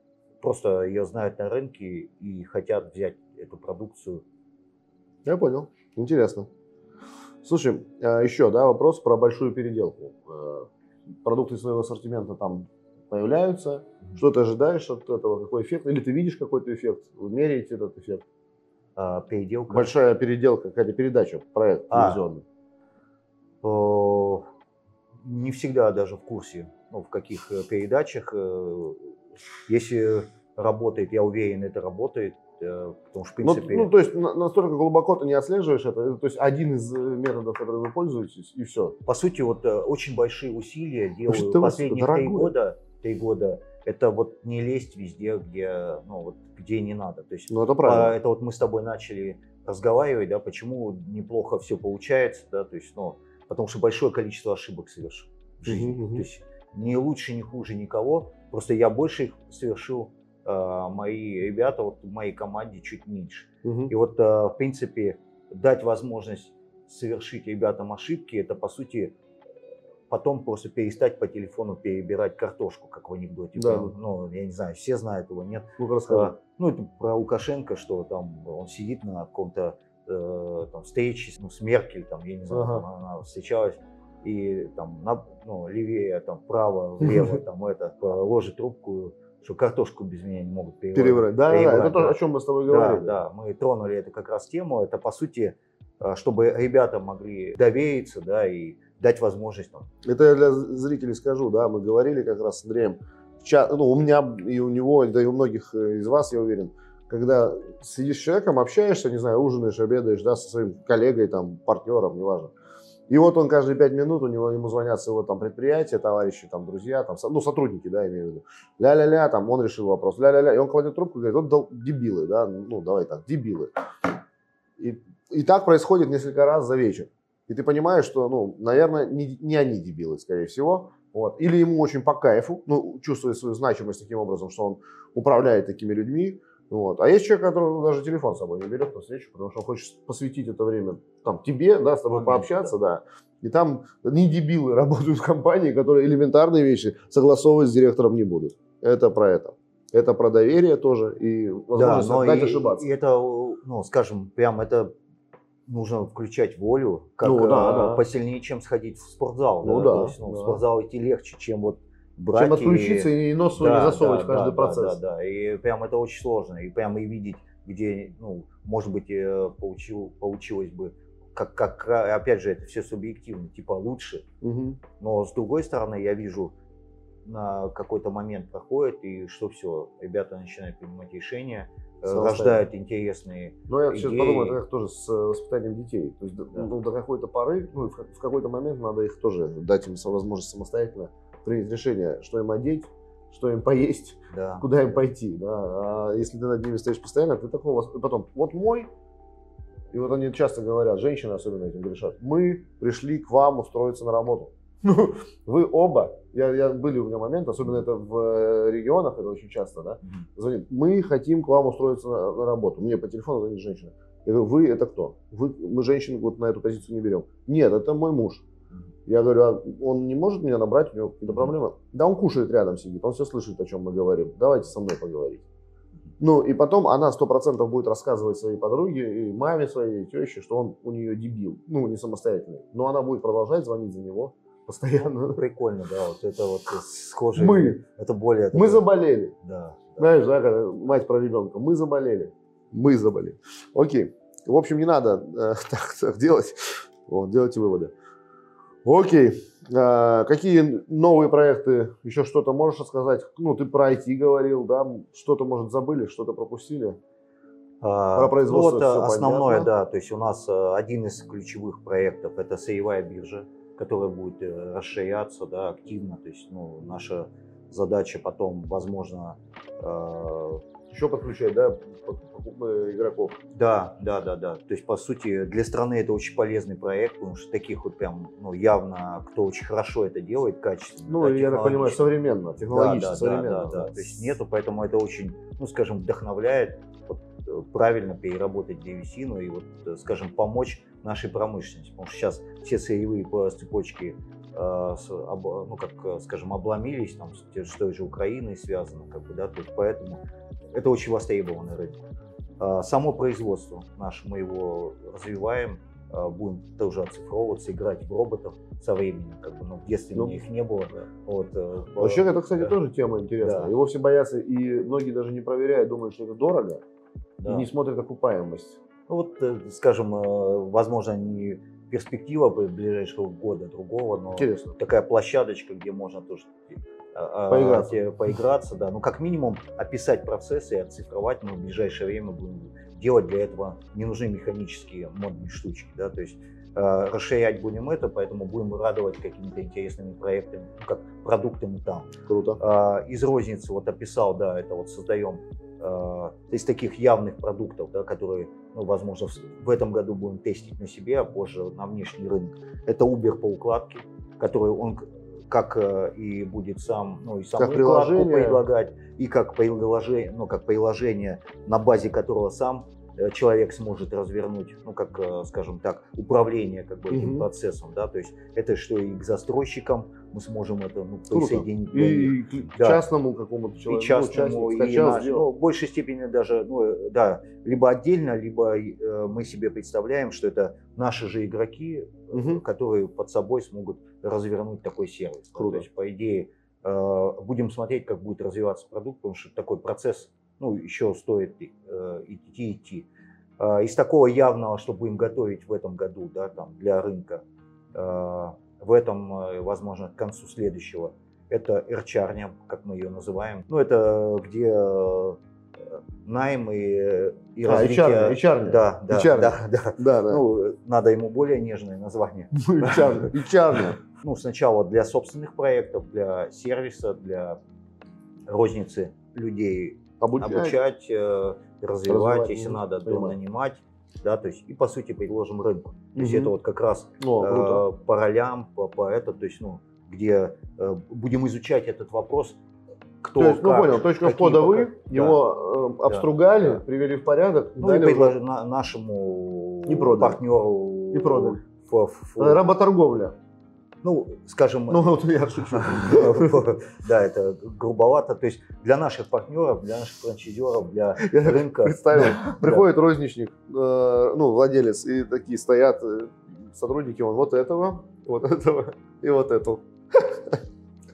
просто ее знают на рынке и хотят взять эту продукцию. Я понял. Интересно. Слушай, а, еще да, вопрос про большую переделку. Э, продукты своего ассортимента там появляются. Что ты ожидаешь от этого? Какой эффект? Или ты видишь какой-то эффект? Вы меряете этот эффект? А, переделка. Большая переделка, какая-то передача, проект а, телевизионный. не всегда даже в курсе, ну, в каких э, передачах э, если работает, я уверен, это работает, э, потому что, в ну, принципе... Ну, ну то есть настолько глубоко ты не отслеживаешь это, то есть один из э, методов, который вы пользуетесь, и все. По сути, вот э, очень большие усилия делаю что последние три года, три года, это вот не лезть везде, где, ну, вот, где не надо. То есть, ну, это правильно. А, это вот мы с тобой начали разговаривать, да, почему неплохо все получается, да, то есть, ну, потому что большое количество ошибок совершил в жизни. Uh-huh, uh-huh. То есть не лучше, не хуже никого, Просто я больше их совершил, э, мои ребята вот в моей команде чуть меньше. Угу. И вот, э, в принципе, дать возможность совершить ребятам ошибки, это, по сути, потом просто перестать по телефону перебирать картошку, как в анекдоте. Да. Ну, я не знаю, все знают его, нет? Ну, расскажи. Ну, это про Лукашенко, что там он сидит на каком-то э, там, встрече ну, с Меркель, там, я не знаю, ага. там, она встречалась, и там на, ну, левее, там, право, влево, там, это, ложит трубку, что картошку без меня не могут переварить. Переварить, да, да, это то, о чем мы с тобой говорили. Да, да, мы тронули это как раз тему, это, по сути, э, чтобы ребята могли довериться, да, и дать возможность там. Это я для зрителей скажу, да, мы говорили как раз с Андреем, ну, у меня и у него, да и у многих э, из вас, я уверен, когда сидишь с человеком, общаешься, не знаю, ужинаешь, обедаешь, да, со своим коллегой, там, партнером, неважно. И вот он каждые пять минут, у него ему звонят с его там предприятия, товарищи, там, друзья, там, ну, сотрудники, да, имею в виду. Ля-ля-ля, там, он решил вопрос, ля-ля-ля. И он кладет трубку и говорит, вот дебилы, да, ну, давай так, дебилы. И, и так происходит несколько раз за вечер. И ты понимаешь, что, ну, наверное, не, не они дебилы, скорее всего. Вот. Или ему очень по кайфу, ну, чувствует свою значимость таким образом, что он управляет такими людьми. Вот. А есть человек, который даже телефон с собой не берет на встречу, потому что он хочет посвятить это время там, тебе, да, с тобой Момент, пообщаться, да. да. И там не дебилы работают в компании, которые элементарные вещи согласовывать с директором не будут. Это про это. Это про доверие тоже и возможность да, но и, ошибаться. И это, ну, скажем, прям это нужно включать волю, как ну, да, э, да. посильнее, чем сходить в спортзал. Ну да. да. То есть, ну, да. В спортзал идти легче, чем вот брать. Чем отключиться и, и нос свой да, не засовывать да, в каждый да, процесс. Да, да, да. И прям это очень сложно. И прямо и видеть, где, ну, может быть, э, получил, получилось бы как, как, опять же, это все субъективно, типа лучше. Угу. Но с другой стороны, я вижу, на какой-то момент проходит, и что все, ребята начинают принимать решения, рождают интересные Ну, я идеи. сейчас подумал, это как тоже с воспитанием детей. То есть да. ну, до какой-то поры, ну, в какой-то момент надо их тоже дать им возможность самостоятельно принять решение, что им одеть, что им поесть, да. куда им пойти. Да? А если ты над ними стоишь постоянно, ты такого... Потом, вот мой, и вот они часто говорят, женщины особенно этим грешат, мы пришли к вам устроиться на работу. Ну, вы оба, я, я, были у меня моменты, особенно это в э, регионах, это очень часто, да, звонит, мы хотим к вам устроиться на, на работу. Мне по телефону звонит женщина. Я говорю, вы это кто? Вы, мы женщин вот на эту позицию не берем. Нет, это мой муж. Я говорю, а он не может меня набрать, у него какие-то проблемы? Да он кушает рядом сидит, он все слышит, о чем мы говорим. Давайте со мной поговорить. Ну, и потом она сто процентов будет рассказывать своей подруге, и маме своей, и теще, что он у нее дебил, ну, не самостоятельный. Но она будет продолжать звонить за него, постоянно. Ну, прикольно, да, вот это вот схоже. Мы. Это более... Мы заболели. Да. Знаешь, да, когда мать про ребенка. Мы заболели. Мы заболели. Окей. В общем, не надо э, так, так делать. Вот, делайте выводы. Окей. А, какие новые проекты? Еще что-то можешь рассказать? Ну, ты про IT говорил, да? Что-то, может, забыли, что-то пропустили? А, про производство ну, вот основное, понятно. да. То есть у нас э, один из ключевых проектов – это сырьевая биржа которая будет э, расширяться да, активно. То есть ну, наша задача потом, возможно... Э, Еще подключать, да, игроков? Да, да, да, да. То есть, по сути, для страны это очень полезный проект, потому что таких вот прям, ну, явно, кто очень хорошо это делает, качественно. Ну, да, я так понимаю, современно, технологично, да, да, современно. Да, да, да. То есть нету, поэтому это очень, ну, скажем, вдохновляет вот, э, правильно переработать древесину и вот, э, скажем, помочь нашей промышленности. Потому что сейчас все сырьевые цепочки э, ну, как, э, скажем, обломились, там, с той же Украиной связано, как бы, да, то есть поэтому это очень востребованный рынок. А, само производство наше, мы его развиваем, а, будем тоже оцифровываться, играть в роботов со временем, как бы, но в детстве ну, их не было. Да. Вот, э, Вообще, это, кстати, да. тоже тема интересная. Да. Его все боятся, и многие даже не проверяют, думают, что это дорого, да. и не смотрят окупаемость. Ну вот, э, скажем, э, возможно, не перспектива ближайшего года другого, но Интересно. такая площадочка, где можно тоже поиграться. поиграться, да. Ну, как минимум, описать процессы и оцифровать мы в ближайшее время будем делать. Для этого не нужны механические модные штучки, да, то есть э, расширять будем это, поэтому будем радовать какими-то интересными проектами, ну, как продуктами там. Круто. Э, из розницы вот описал, да, это вот создаем э, из таких явных продуктов, да, которые, ну, возможно, в этом году будем тестить на себе, а позже на внешний рынок. Это Uber по укладке, который он как э, и будет сам, ну, и сам как приложение. предлагать, и как приложение, ну, как приложение, на базе которого сам Э, человек сможет развернуть, ну, как, э, скажем так, управление как бы, этим mm-hmm. процессом, да, то есть это что и к застройщикам мы сможем это ну, присоединить. И, и к да. частному какому-то человеку. И частному, ну, и наш, ну, в большей степени даже, ну, да, либо отдельно, либо э, мы себе представляем, что это наши же игроки, mm-hmm. которые под собой смогут развернуть такой сервис. Круто. Да, то есть, по идее, э, будем смотреть, как будет развиваться продукт, потому что такой процесс ну, еще стоит э, идти, идти. Э, из такого явного, что будем готовить в этом году да, там, для рынка, э, в этом, возможно, к концу следующего, это эрчарня, как мы ее называем. Ну, это где найм и, и А, развитие... HR, HR. Да, да, HR. да, да. Да, да. Ну, надо ему более нежное название. HR. HR. Ну, сначала для собственных проектов, для сервиса, для розницы людей Обучать. обучать, э, развивать, Развивать, если ну, надо, понимаю. то нанимать, да, то есть и по сути предложим рынку. То есть Мгм. это вот как раз О, круто. э, по ролям, по, по это, то есть ну где э, будем изучать этот вопрос, кто То есть, ну как, понял, точка входа пока- вы, да. его э, обстругали, да. привели в порядок, ну, дали и уже- предложи на- нашему И продали. партнеру И продали. ф- ф- Э, Работорговля. ну, скажем, Ну, вот я шучу. да, это грубовато. То есть для наших партнеров, для наших франчайзеров, для рынка. Представил, Да. приходит розничник, э, ну, владелец, и такие стоят сотрудники, он вот этого, вот этого и вот этого.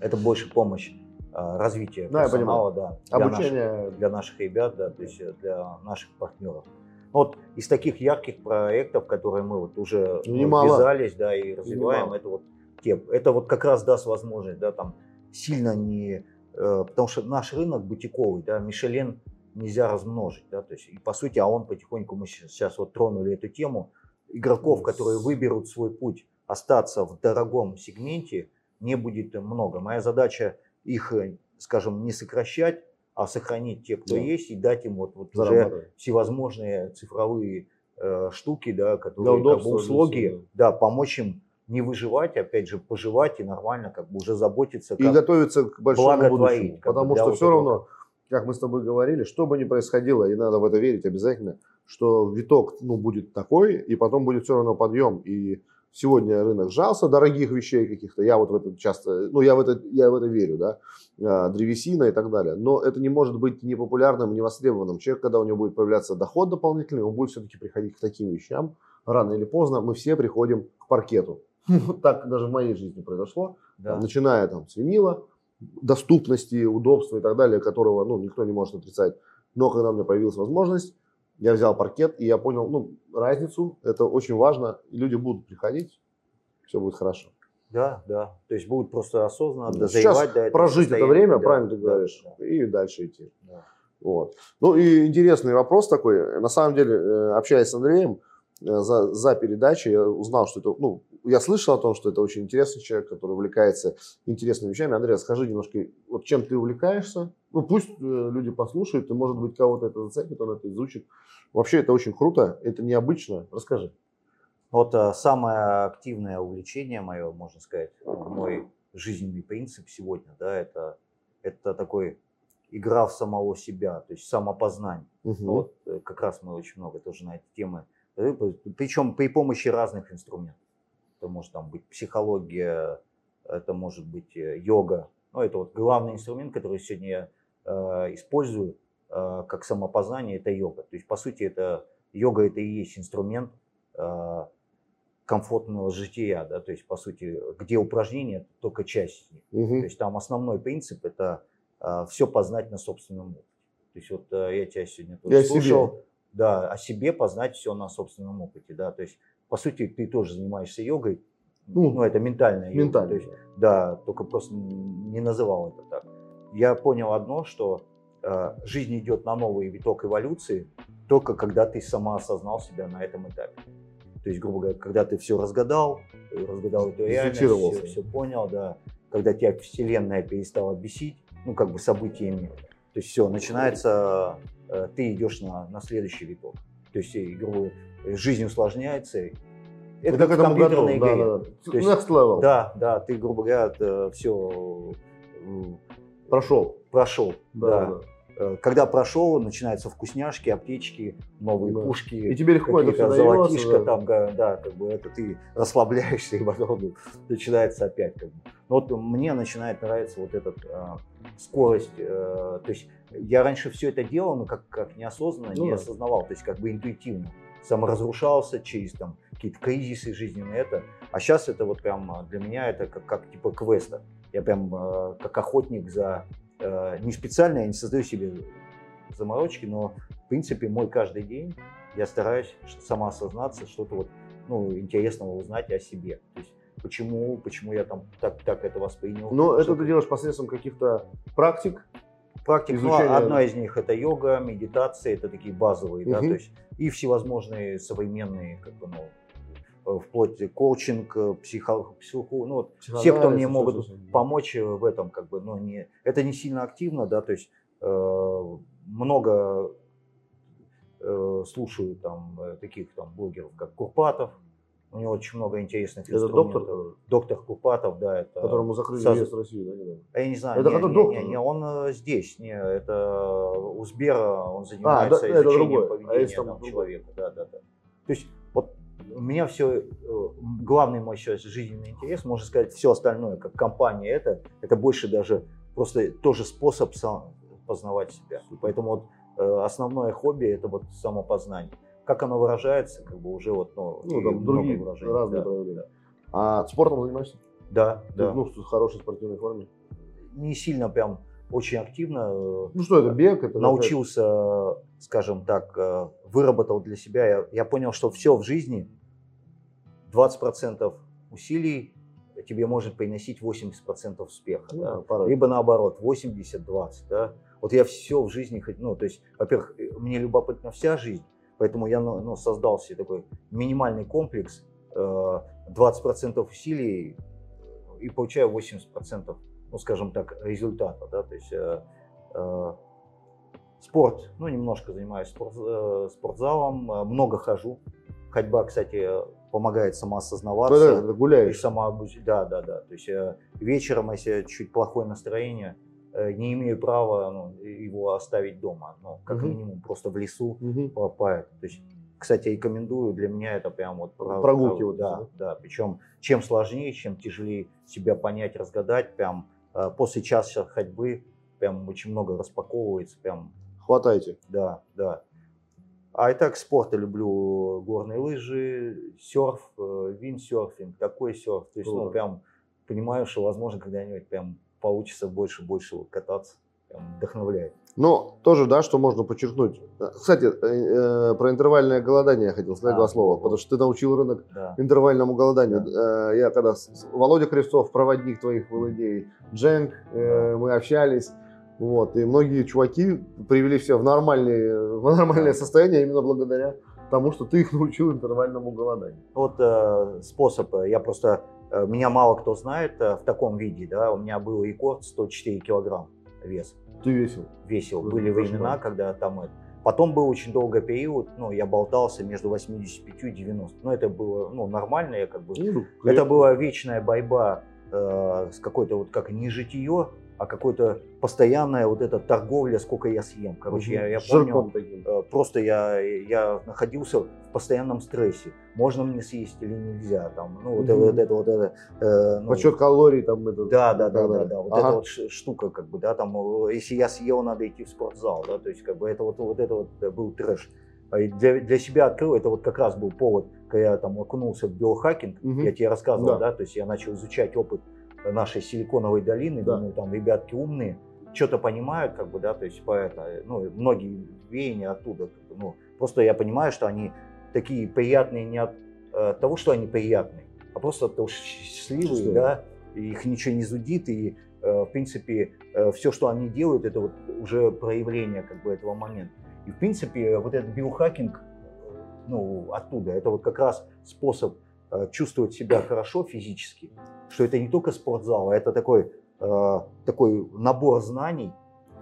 Это больше помощь развития Да, персонала, да, для наших, Обучение. для наших ребят, да, то есть э, для наших партнеров. Вот из таких ярких проектов, которые мы вот уже Ну, ну, немало. ввязались, да, и развиваем, Немало. это вот те, это вот как раз даст возможность, да, там сильно не, э, потому что наш рынок бутиковый, да, Мишелен нельзя размножить, да, то есть и по сути, а он потихоньку мы сейчас вот тронули эту тему игроков, Ну, которые выберут свой путь, остаться в дорогом сегменте, не будет много. Моя задача их, э, скажем, не сокращать, а сохранить те, кто Да. есть, и дать им вот, вот уже всевозможные цифровые э, штуки, да, которые как удобства, бы для услуги, всего, да, помочь им не выживать, опять же, поживать и нормально как бы уже заботиться. И как- готовиться к большому будущему. как бы, Потому что вот все этого. равно, как мы с тобой говорили, что бы ни происходило, и надо в это верить обязательно, что виток ну, будет такой, и потом будет все равно подъем. И сегодня рынок сжался дорогих вещей каких-то. Я вот в это часто, ну я в это, я в это верю, да, а, древесина и так далее. Но это не может быть непопулярным, невостребованным. Человек, когда у него будет появляться доход дополнительный, он будет все-таки приходить к таким вещам. Рано или поздно мы все приходим к паркету. Вот так даже в моей жизни произошло да. начиная там с винила, доступности, удобства и так далее, которого ну, никто не может отрицать. Но когда у меня появилась возможность, я взял паркет, и я понял ну, разницу, это очень важно, люди будут приходить, все будет хорошо. Да, да. То есть будут просто осознанно Ну, дозревать сейчас до этого Прожить это время, да, правильно ты да, говоришь, да, и дальше идти. да. Вот. Ну и интересный вопрос такой. На самом деле, э, общаясь с Андреем за, за передачей, я узнал, что это, ну, я слышал о том, что это очень интересный человек, который увлекается интересными вещами. Андрей, скажи немножко, вот чем ты увлекаешься? Ну, пусть э, люди послушают, и, может быть, кого-то это зацепит, он это изучит. Вообще, это очень круто, это необычно. Расскажи. Вот а, самое активное увлечение мое, можно сказать, мой жизненный принцип сегодня, да, это, это такой игра в самого себя, то есть самопознание. Ну, вот, э, как раз мы очень много тоже на эти темы, причем при помощи разных инструментов. Это может там быть психология, это может быть э, йога. Ну, это вот главный инструмент, который сегодня я э, использую э, как самопознание, это йога. То есть, по сути, это йога это и есть инструмент э, комфортного жития, да, то есть, по сути, где упражнения, это только часть из них. Мгм. То есть там основной принцип это все познать на собственном опыте. То есть вот э, я тебя сегодня тоже И о себе. Да, о себе познать все на собственном опыте, да, то есть по сути ты тоже занимаешься йогой, Ну, ну, это ментальная йога, то есть, да, только просто не называл это так. Я понял одно, что э, жизнь идет на новый виток эволюции только когда ты сама осознал себя на этом этапе. То есть, грубо говоря, когда ты все разгадал, разгадал эту реальность, все, все понял, да, когда тебя вселенная перестала бесить, ну, как бы событиями, то есть все, начинается, ты идешь на, на следующий виток. То есть, и, грубо говоря, жизнь усложняется. Это Ты как в компьютерной Да, игре. да, да. То есть- Next level. Да, да, ты, грубо говоря, все Прошел. прошел. Да, Да, да. Э, Когда прошел, начинаются вкусняшки, аптечки, новые Да. пушки. И тебе легко это все золотишко да. там, да, как бы это ты расслабляешься и потом начинается опять как бы. Но вот мне начинает нравиться вот эта скорость, э, то есть я раньше все это делал, но как, как неосознанно, Ну не да. осознавал, то есть как бы интуитивно саморазрушался через там какие-то кризисы жизненные это, а сейчас это вот прям э, для меня это как, как типа квеста, я прям э, как охотник за не специально, я не создаю себе заморочки, но в принципе мой каждый день я стараюсь ш- самоосознаться, что-то вот ну, интересного узнать о себе. То есть почему, почему я там так, так это воспринял. Но это ты делаешь посредством каких-то практик. Практик, ну, изучение- одна из них это йога, медитация, это такие базовые, да, Мгм. то есть и всевозможные современные, как бы, ну, э, вплоть до коучинг, э, психо, психо- ну, вот все, кто мне могут такое. помочь э, в этом, как бы, ну, не, это не сильно активно, да, то есть э, много э, слушаю там э, таких там блогеров, как Курпатов, у него очень много интересных Это инструментов. доктор? Доктор Курпатов, да, это... Которому закрыли соз- въезд в Россию, да, недавно? а Я не знаю, Это не, не, доктор? не, не, он э, здесь, не, это у Сбера, он занимается да, это изучением другое. А поведения есть там человека, да, да, да. То есть у меня все, главный мой сейчас жизненный интерес, можно сказать, все остальное, как компания это, это больше даже просто тоже способ сам познавать себя. Поэтому вот э, основное хобби это вот самопознание. Как оно выражается, как бы уже вот, ну, Ну, и там другие выражений, разные да. проявления. А спортом занимаешься? Да, Ты, да. Ну, в хорошей спортивной форме. Не сильно прям очень активно. э, Ну что это, бег? Это научился, скажем так, э, выработал для себя, я, я понял, что все в жизни, 20% усилий тебе может приносить 80% успеха. Ну, да. Либо наоборот, 80-20. Да. Вот я все в жизни, ну, то есть, во-первых, э, мне любопытна вся жизнь, поэтому я ну, ну, создал себе такой минимальный комплекс, э, 20% усилий и получаю 80%, ну, скажем так, результата. Да. То есть, э, э, спорт, ну, немножко занимаюсь спорт, э, спортзалом, э, много хожу. Ходьба, кстати, помогает самоосознаваться. да, это И гуляешь. самообуч- Да, да, да. То есть э, вечером, если чуть плохое настроение, э, не имею права ну, его оставить дома. Ну, как Мгм. минимум, просто в лесу Мгм. по, по это. То есть, кстати, рекомендую, для меня это прям вот прав- Прогулки вот да, эти, да. Причем чем сложнее, чем тяжелее себя понять, разгадать, прям э, после часа ходьбы прям очень много распаковывается, прям Хватайте. да, да. А и так спорт я люблю горные лыжи, серф, э, виндсерфинг, такой серф. То есть, ну, прям понимаю, что, возможно, когда-нибудь прям получится больше-больше вот кататься. Прям вдохновляет. Но тоже, да, что можно подчеркнуть. Кстати, э, э, про интервальное голодание я хотел сказать А, два слова, вот. потому что ты научил рынок Да. интервальному голоданию. Э, Я когда с- Володя Крестов, проводник твоих был идей, Дженк, э, мы общались. Вот, и многие чуваки привели все в, нормальные, в нормальное состояние именно благодаря тому, что ты их научил интервальному голоданию. Вот э, способ, э, я просто, э, меня мало кто знает э, в таком виде, да, у меня был рекорд 104 килограмм вес. Ты весел. весил. Ну, Были времена, кошмар. когда там это. Потом был очень долгий период, ну, я болтался между 85 и 90. Но это было, ну, нормально, я как бы... Ну, Это была вечная борьба э, с какой-то вот как не житие, а какой-то постоянная вот эта торговля, сколько я съем. Короче, я, я С помню, таким. э, просто я, я находился в постоянном стрессе. Можно мне съесть или нельзя? Там, ну, вот, это- Мгм. вот это вот это. э, ну, Подсчет калорий там. Это, да, да, да, да, далее. да. Вот Ага. эта вот штука, как бы, да, там, э, если я съел, надо идти в спортзал, да, то есть, как бы, это вот, вот это вот э, был трэш. А для, для себя открыл, это вот как раз был повод, когда я там окунулся в биохакинг, Мгм. я тебе рассказывал, Да. да. то есть я начал изучать опыт нашей силиконовой долины, Да. думаю, там ребятки умные, что-то понимают, как бы, да, то есть, по это, ну, многие веяния оттуда, как бы, ну, просто я понимаю, что они такие приятные не от э, того, что они приятные, а просто от того, что счастливые, Счастливые. да, их ничего не зудит, и, э, в принципе, все, что они делают, это вот уже проявление, как бы, этого момента. И, в принципе, вот этот биохакинг, э, ну, оттуда, это вот как раз способ э, чувствовать себя хорошо физически, что это не только спортзал, а это такой, э, такой набор знаний,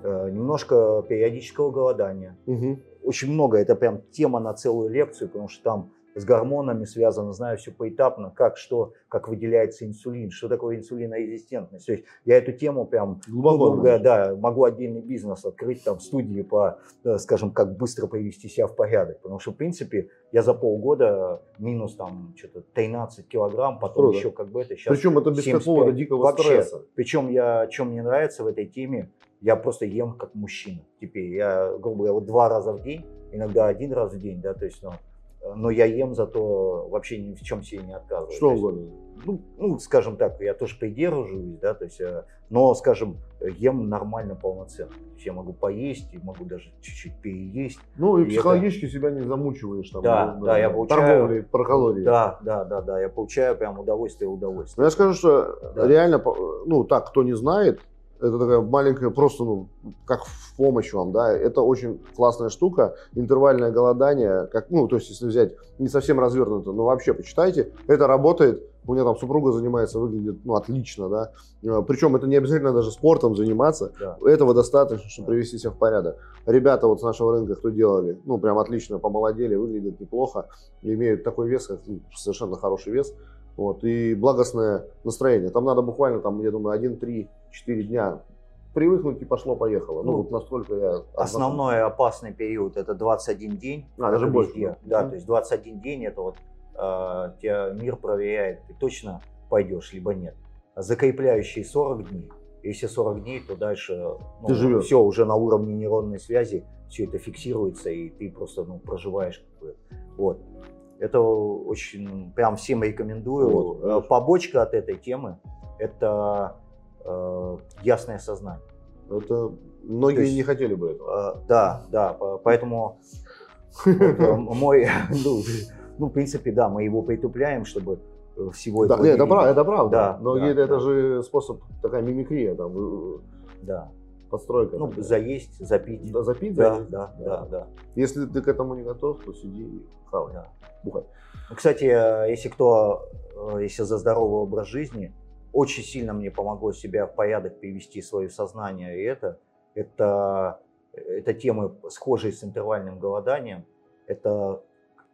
э, немножко периодического голодания. Мгм. Очень много, это прям тема на целую лекцию, потому что там с гормонами связано, знаю все поэтапно, как что, как выделяется инсулин, что такое инсулинорезистентность. То есть я эту тему прям Глубоко. говоря, да, могу отдельный бизнес открыть, там, студии по, э, скажем, как быстро привести себя в порядок. Потому что, в принципе, я за полгода минус там что-то 13 килограмм, потом Круто. еще как бы это сейчас. Причем это без 75. какого-то дикого Вообще. стресса. Причем я, что мне нравится в этой теме, я просто ем как мужчина. Теперь я, грубо говоря, вот два раза в день, иногда один раз в день, да, то есть, ну, но я ем зато вообще ни в чем себе не отказываю. Что угодно. ну, ну, скажем так, я тоже придерживаюсь, да, то есть, э, но, скажем, ем нормально, полноценно. То есть я могу поесть, и могу даже чуть-чуть переесть. Ну и И это- психологически себя не замучиваешь там. Да, ну, да, я получаю- Торговлей про калории. Да, да, да, да, я получаю прям удовольствие, удовольствие. Но я скажу, что Да. реально, ну так, кто не знает, это такая маленькая, просто, ну, как в помощь вам, да, это очень классная штука, интервальное голодание, как, ну, то есть, если взять не совсем развернуто, но вообще почитайте, это работает, у меня там супруга занимается, выглядит, ну, отлично, да, причем это не обязательно даже спортом заниматься, Да. этого достаточно, чтобы привести себя в порядок. Ребята вот с нашего рынка, кто делали, ну, прям отлично помолодели, выглядят неплохо, имеют такой вес, как, ну, совершенно хороший вес, вот, и благостное настроение. Там надо буквально, там, я думаю, 1, 3, 4 дня привыкнуть и пошло-поехало. Ну, Ну, вот настолько я... Основной опасный период это 21 день. А, даже больше, везде. да. То есть 21 день это вот э, тебя мир проверяет, ты точно пойдешь, либо нет. Закрепляющие 40 дней. Если 40 дней, то дальше Ты живешь. все уже на уровне нейронной связи, все это фиксируется, и ты просто ну, проживаешь. Как бы. Вот. Это очень, прям всем рекомендую. Вот, Побочка от этой темы – это э, ясное сознание. Это многие То есть- не хотели бы этого. Э, Да, да, по- поэтому мой, ну, ну, в принципе, да, мы его притупляем, чтобы э, всего Да, этого не, не это, правда, это правда. Да, да, это да. же способ, такая мимикрия, там, э, Да. подстройка. Ну, такая. заесть, запить. Да, запить, Да, заесть. да, да, да. Если ты к этому не готов, то сиди и хавай. Да. Бухай. Ну, Кстати, э, если кто, если за здоровый образ жизни, очень сильно мне помогло себя в порядок привести свое сознание, и это, это, это темы, схожие с интервальным голоданием, это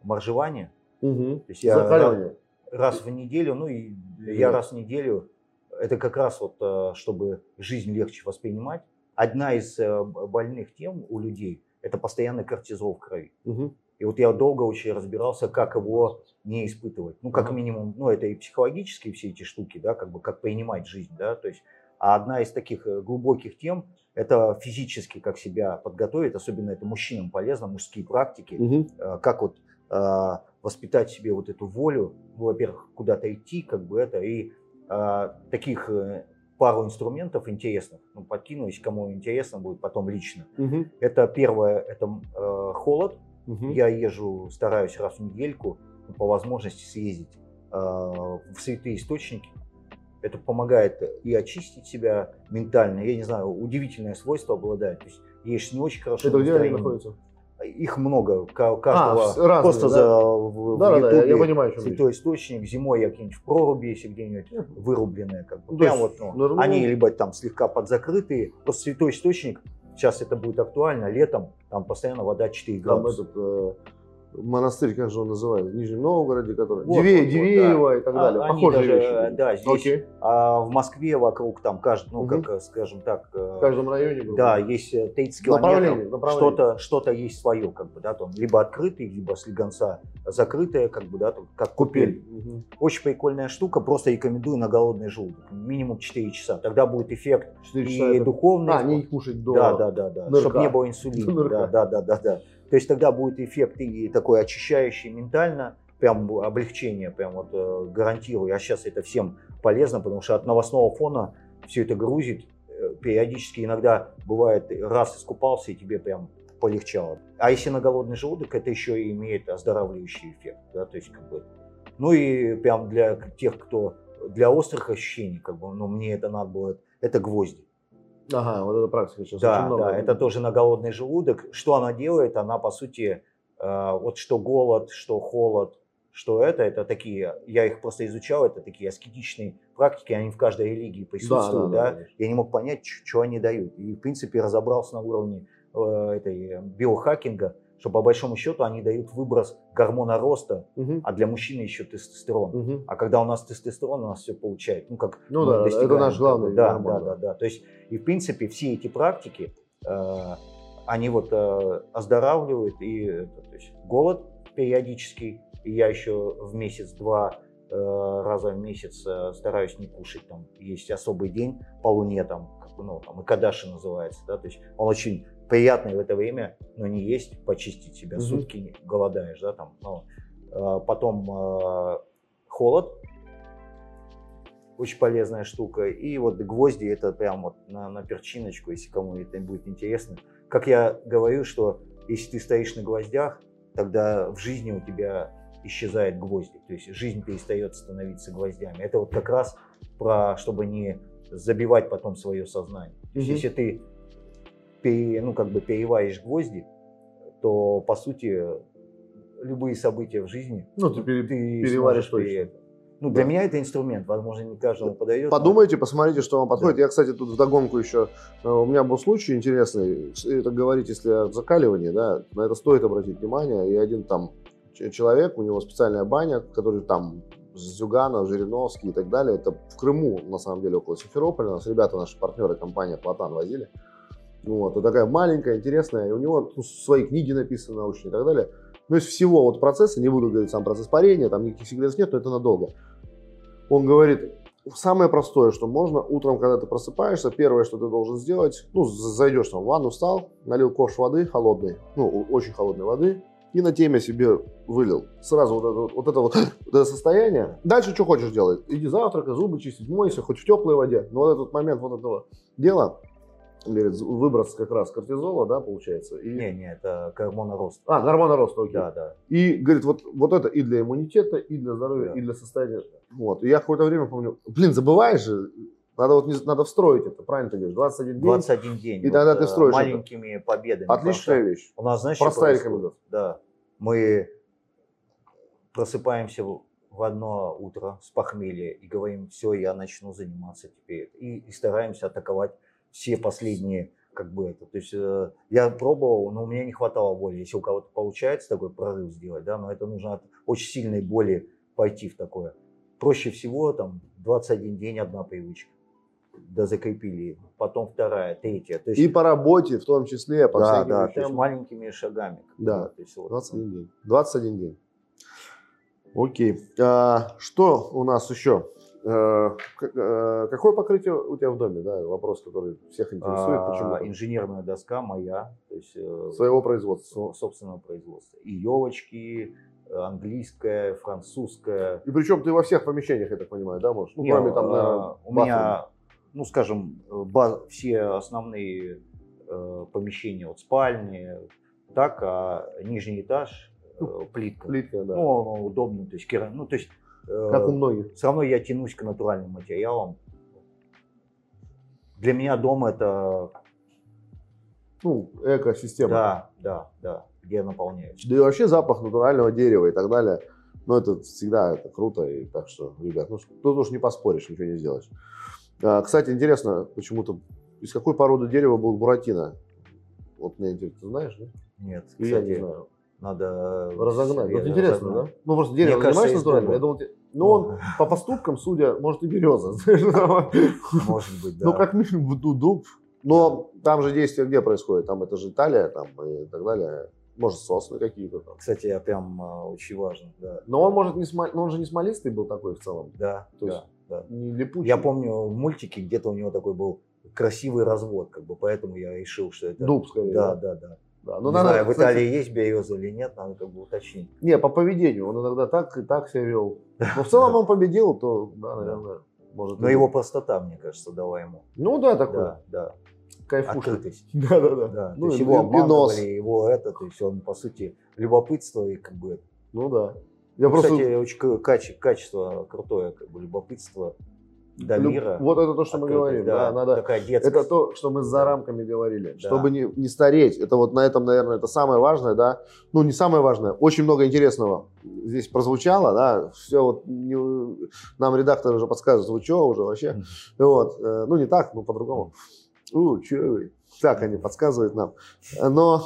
моржевание. Угу. То есть я Закаливание. раз в неделю, ну и я раз в неделю, это как раз вот, э, чтобы жизнь легче воспринимать. Одна из э, больных тем у людей – это постоянный кортизол в крови. Мгм. И вот я долго очень разбирался, как его не испытывать. Ну, как минимум, ну, это и психологические все эти штуки, да, как бы как принимать жизнь, да, то есть. А одна из таких э, глубоких тем – это физически, как себя подготовить, особенно это мужчинам полезно, мужские практики, э, как вот э, воспитать себе вот эту волю, ну, во-первых, куда-то идти, как бы это, и э, таких э, пару инструментов интересных, ну, подкину, если кому интересно будет потом лично. Мгм. Это первое, это э, холод, Мгм. я езжу, стараюсь раз в недельку по возможности съездить э, в святые источники. Это помогает и очистить себя ментально. Я не знаю, удивительное свойство обладает. То есть ешь не очень хорошо. Это где они находятся? Их много. ка- Каждого А, разные, просто да? за в, в Да, да, да, я, понимаю, о чем речь. святой источник. Зимой я где-нибудь в проруби, если где-нибудь вырубленное, как бы. Ну, Прям есть, вот, ну, ну, они либо там слегка подзакрытые. Просто святой источник, сейчас это будет актуально, летом, там постоянно вода 4 Там градуса. этот э, монастырь, как же он называется, в Нижнем Новгороде, который... Вот, Диве- вот, вот, Дивеево и так А, далее. они Похожие даже, вещи. Да, здесь, Окей. а в Москве вокруг там, каждый, ну, Мгм. как, э, скажем так, э, В каждом районе. грубо да, есть э, 30 Направление, километров, направление. что-то, что-то есть свое, как бы, да, там, либо открытый, либо с легонца закрытое, как бы, да, там, как купель. Мгм. Очень прикольная штука, просто рекомендую на голодный желудок, минимум 4 часа, тогда будет эффект Четыре и часа это- духовный, А, не кушать до... да, да, да, да, чтобы не было инсулина, да, да, да, да, да. То есть тогда будет эффект и такой очищающий ментально, прям облегчение, прям вот э, гарантирую. А сейчас это всем полезно, потому что от новостного фона все это грузит. Э, Периодически иногда бывает раз искупался и тебе прям полегчало. А если на голодный желудок, это еще и имеет оздоравливающий эффект, да, то есть как бы. Ну и прям для тех, кто для острых ощущений, как бы, ну мне это надо было, это гвозди. Ага, вот эта практика сейчас очень Да, много. да, это тоже на голодный желудок. Что она делает? Она, по сути, э, вот что голод, что холод, что это, это такие, я их просто изучал, это такие аскетичные практики, они в каждой религии присутствуют, да, конечно. я не мог понять, что они дают. И, в принципе, разобрался на уровне э, этой э, биохакинга, что по большому счету они дают выброс гормона роста, Мгм. а для мужчины еще тестостерон. Мгм. А когда у нас тестостерон, у нас все получает. Ну, как Ну да, да, это наш главный Да, гормон, да, да. да, да. То есть, и в принципе, все эти практики, э, они вот э, оздоравливают. И это, то есть, голод периодический. И я еще в месяц-два э, раза в месяц э, стараюсь не кушать. Там есть особый день по луне, там, как ну, там, Икадаши называется. Да? То есть он очень приятный в это время, но не есть, почистить себя. Мгм. Сутки голодаешь, да, там, ну, Э, потом э, холод, очень полезная штука. И вот гвозди это прям вот на, на перчиночку, если кому это будет интересно. Как я говорю, что если ты стоишь на гвоздях, тогда в жизни у тебя исчезает гвозди. То есть жизнь перестает становиться гвоздями. Это вот как раз про, чтобы не забивать потом свое сознание. То есть, если ты пере, ну, как бы переваришь гвозди, то по сути любые события в жизни ну, ты, пере, ты переваришь точно. Ну, для да. меня это инструмент, возможно, не каждому подойдет. Подумайте, но... посмотрите, что вам подходит. Да. Я, кстати, тут вдогонку еще, э, у меня был случай интересный, это говорить, если о закаливании, да, на это стоит обратить внимание. И один там человек, у него специальная баня, который там Зюганов, Жириновский и так далее. Это в Крыму, на самом деле, около Симферополя. Нас ребята, наши партнеры, компания Платан возили. Вот, и такая маленькая, интересная. И у него ну, свои книги написаны научные и так далее. Но из всего вот процесса, не буду говорить сам процесс парения, там никаких секретов нет, но это надолго. Он говорит, самое простое, что можно, утром, когда ты просыпаешься, первое, что ты должен сделать, ну, зайдешь там в ванну, встал, налил ковш воды холодной, ну, очень холодной воды, и на теме себе вылил. Сразу вот это вот, это, вот, вот это состояние. Дальше что хочешь делать? Иди завтракай, зубы чистить, мойся, хоть в теплой воде. Но вот этот момент вот этого дела, выброс как раз кортизола, да, получается. И... Не, не, это гормонорост. А, гормонорост, окей. Да, да. И, говорит, вот, вот это и для иммунитета, и для здоровья, да. и для состояния. Вот. И я какое-то время помню, блин, забываешь же, надо вот не, надо встроить это, правильно ты говоришь, 21 день. 21 день. И вот, тогда ты строишь Маленькими это. победами. Отличная вещь. У нас, знаешь, Простая рекомендация. Да. Мы просыпаемся в одно утро с похмелья и говорим, все, я начну заниматься теперь. И, и стараемся атаковать все последние как бы это. То есть э, я пробовал, но у меня не хватало воли. Если у кого-то получается такой прорыв сделать, да, но это нужно от очень сильной боли пойти в такое. Проще всего там 21 день одна привычка. Да закрепили. Потом вторая, третья. То есть, и по работе в том числе, по да, да, вещам. то есть маленькими шагами. Да, то есть, вот, 21 день. 21 день. Окей. А, что у нас еще? Э, э, какое покрытие у тебя в доме? Да, вопрос, который всех интересует. А, почему? Инженерная доска моя, то есть э, своего производства, собственного производства. И елочки, английская, французская. И причем ты во всех помещениях, я так понимаю, да, можешь? Ну, Нет, кроме там, наверное, у меня, ну, скажем, баз, все основные э, помещения, вот спальни, так, а нижний этаж ну, плитка. Плитка, да. Ну, удобно, то есть, керам... ну, то есть как у многих. Все равно я тянусь к натуральным материалам. Для меня дом это... Ну, экосистема. Да, да, да, где наполняется. Да и вообще запах натурального дерева и так далее. Ну, это всегда это круто. И так что, ребят, ну, тут уж не поспоришь, ничего не сделаешь. А, кстати, интересно, почему-то из какой породы дерева был Буратино? Вот мне интересно, ты знаешь, да? Нет, кстати, я не знаю. Надо разогнать. Вот интересно, разогнать. да? Ну просто дерево занимаешься натурально. Я думал, ну он по поступкам, судя, может и береза. Может быть, да. Ну как минимум дуб. Но там же действие где происходит? Там это же Италия там и так далее. Может, сосны какие-то там. Кстати, я прям а, очень важно, да. Но он может не смол... но он же не смолистый был такой в целом. Да, То есть да, да. не липучий. Я помню в мультике где-то у него такой был красивый развод, как бы, поэтому я решил, что это... Дуб, скорее. Да, да, да. Да, но не надо, знаю, в Италии кстати, есть береза или нет, надо как бы уточнить. Не, по поведению. Он иногда так и так себя вел. Но в целом он победил, то, да, наверное, может. Но его простота, мне кажется, дала ему. Ну да, такой. Да, да. Кайфушка. Открытость. Да, да, да. да. Ну, то есть его обманывали, его это, то есть он, по сути, любопытство и как бы... Ну да. Я ну, просто... Кстати, очень каче, качество крутое, как бы любопытство до мира. Вот это то, что мы говорим. Да, да, надо, такая это то, что мы за рамками говорили. Да. Чтобы не, не стареть. Это вот на этом, наверное, это самое важное, да. Ну, не самое важное. Очень много интересного здесь прозвучало, да. Все вот не, нам редактор уже подсказывает, вы что уже вообще. Вот. Э, ну, не так, но по-другому. У, что вы? Так они подсказывают нам. Но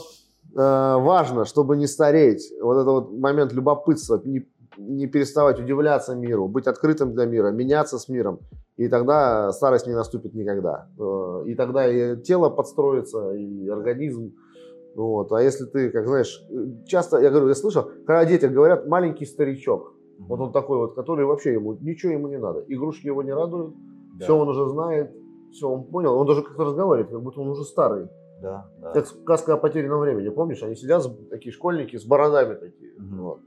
э, важно, чтобы не стареть. Вот это вот момент любопытства, не не переставать удивляться миру, быть открытым для мира, меняться с миром, и тогда старость не наступит никогда. Э, и тогда и тело подстроится, и организм. Вот. А если ты, как знаешь, часто, я говорю, я слышал, когда дети говорят, маленький старичок, вот он такой вот, который вообще ему, ничего ему не надо, игрушки его не радуют, да. все он уже знает, все он понял, он даже как-то разговаривает, как будто он уже старый. Да, да. Как сказка о потерянном времени, помнишь? Они сидят, такие школьники, с бородами такие. Угу. Вот.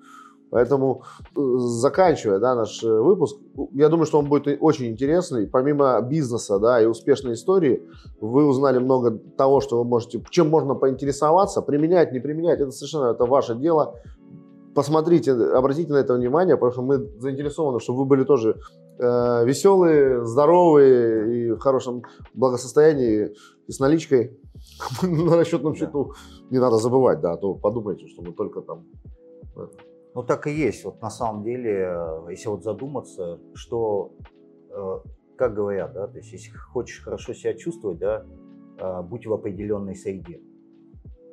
Поэтому, э, заканчивая да, наш э, выпуск, я думаю, что он будет очень интересный. Помимо бизнеса да, и успешной истории, вы узнали много того, что вы можете, чем можно поинтересоваться, применять, не применять, это совершенно это ваше дело. Посмотрите, обратите на это внимание, потому что мы заинтересованы, чтобы вы были тоже э, веселые, здоровые и в хорошем благосостоянии и с наличкой на расчетном счету. Не надо забывать, да, а то подумайте, что мы только там... Ну так и есть. Вот на самом деле, э, если вот задуматься, что, э, как говорят, да, то есть если хочешь хорошо себя чувствовать, да, э, будь в определенной среде.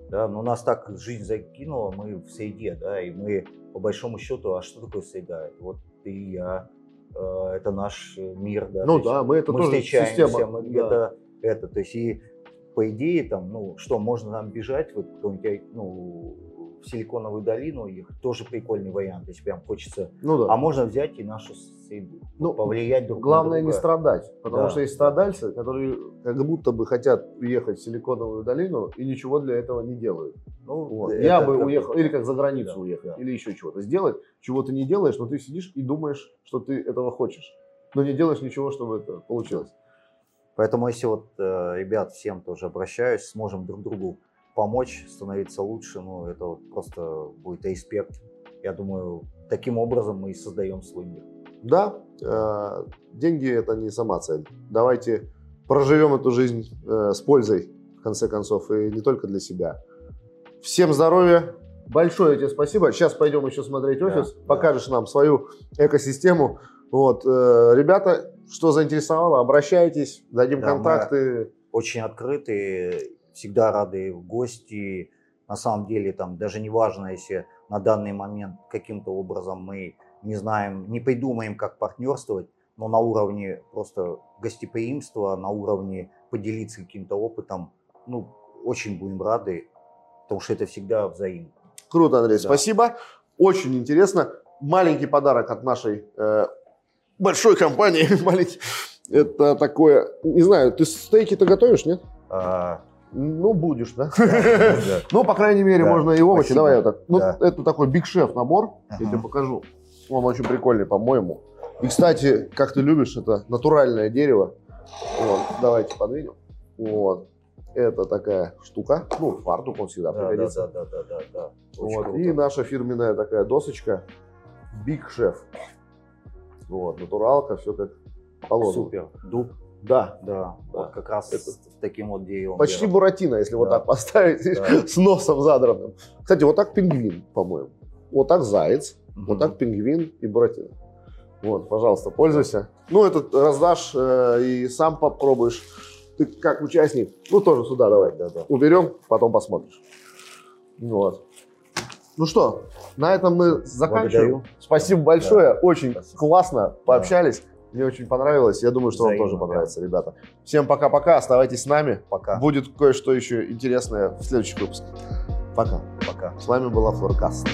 Да, но нас так жизнь закинула, мы в среде, да, и мы по большому счету, а что такое среда? Вот ты и я, это наш мир, да. Ну да, мы это мы тоже встречаемся, система. мы да. где-то это, то есть и по идее там, ну что, можно нам бежать вот какой-нибудь, ну в Силиконовую долину, их тоже прикольный вариант, если прям хочется. Ну да. А можно взять и нашу среду, Ну, повлиять друг Главное на не друга. страдать, потому Да, что есть да. страдальцы, которые как будто бы хотят уехать в Силиконовую долину и ничего для этого не делают. Ну, Вот. это Я бы как- уехал, или как за границу Да, уехать, да. или еще чего-то сделать, чего ты не делаешь, но ты сидишь и думаешь, что ты этого хочешь, но не делаешь ничего, чтобы это получилось. Поэтому если вот, э, ребят, всем тоже обращаюсь, сможем друг другу помочь, становиться лучше, ну, это вот просто будет респект. Я думаю, таким образом мы и создаем свой мир. Да, э, деньги это не сама цель. Давайте проживем эту жизнь э, с пользой, в конце концов, и не только для себя. Всем здоровья, большое тебе спасибо. Сейчас пойдем еще смотреть Да, офис, да. покажешь нам свою экосистему. Вот, э, ребята, что заинтересовало, обращайтесь, дадим Да, контакты. Очень открыты, всегда рады в гости. На самом деле, там даже не важно, если на данный момент каким-то образом мы не знаем, не придумаем, как партнерствовать, но на уровне просто гостеприимства, на уровне поделиться каким-то опытом, ну, очень будем рады, потому что это всегда взаимно. Круто, Андрей, Да. спасибо. Очень интересно. Маленький подарок от нашей э, большой компании. Маленький. Это такое, не знаю, ты стейки-то готовишь, нет? А, Ну, будешь, да? Ну, по крайней мере, можно и овощи. Давай я так. Ну, это такой Big Chef набор. Я тебе покажу. Он очень прикольный, по-моему. И, кстати, как ты любишь, это натуральное дерево. Вот, давайте подвинем. Вот. Это такая штука. Ну, фартук он всегда Да, да, пригодится. да, да, да, да, да. Вот. круто. И наша фирменная такая досочка Big Chef. Вот, натуралка, все как положено. Супер. Дуб, Да. да. Вот как раз Это- таким вот деревом. Почти делаем. Буратино, если вот Да. так поставить, Да. с носом задранным. Кстати, вот так пингвин, по-моему. Вот так заяц, вот Мгм. так пингвин и буратино. Вот, пожалуйста, пользуйся. Ну, этот раздашь э, и сам попробуешь. Ты как участник, ну, тоже сюда давай. Да, да. Уберем, потом посмотришь. Вот. Ну что, на этом мы заканчиваем. Благодарю. Спасибо большое, очень Спасибо. классно пообщались. Мне очень понравилось. Я думаю, что вам Взаимно, тоже да. понравится, ребята. Всем пока-пока, оставайтесь с нами. Пока. Будет кое-что еще интересное в следующих выпусках. Пока. Пока. С вами была Флоркаст.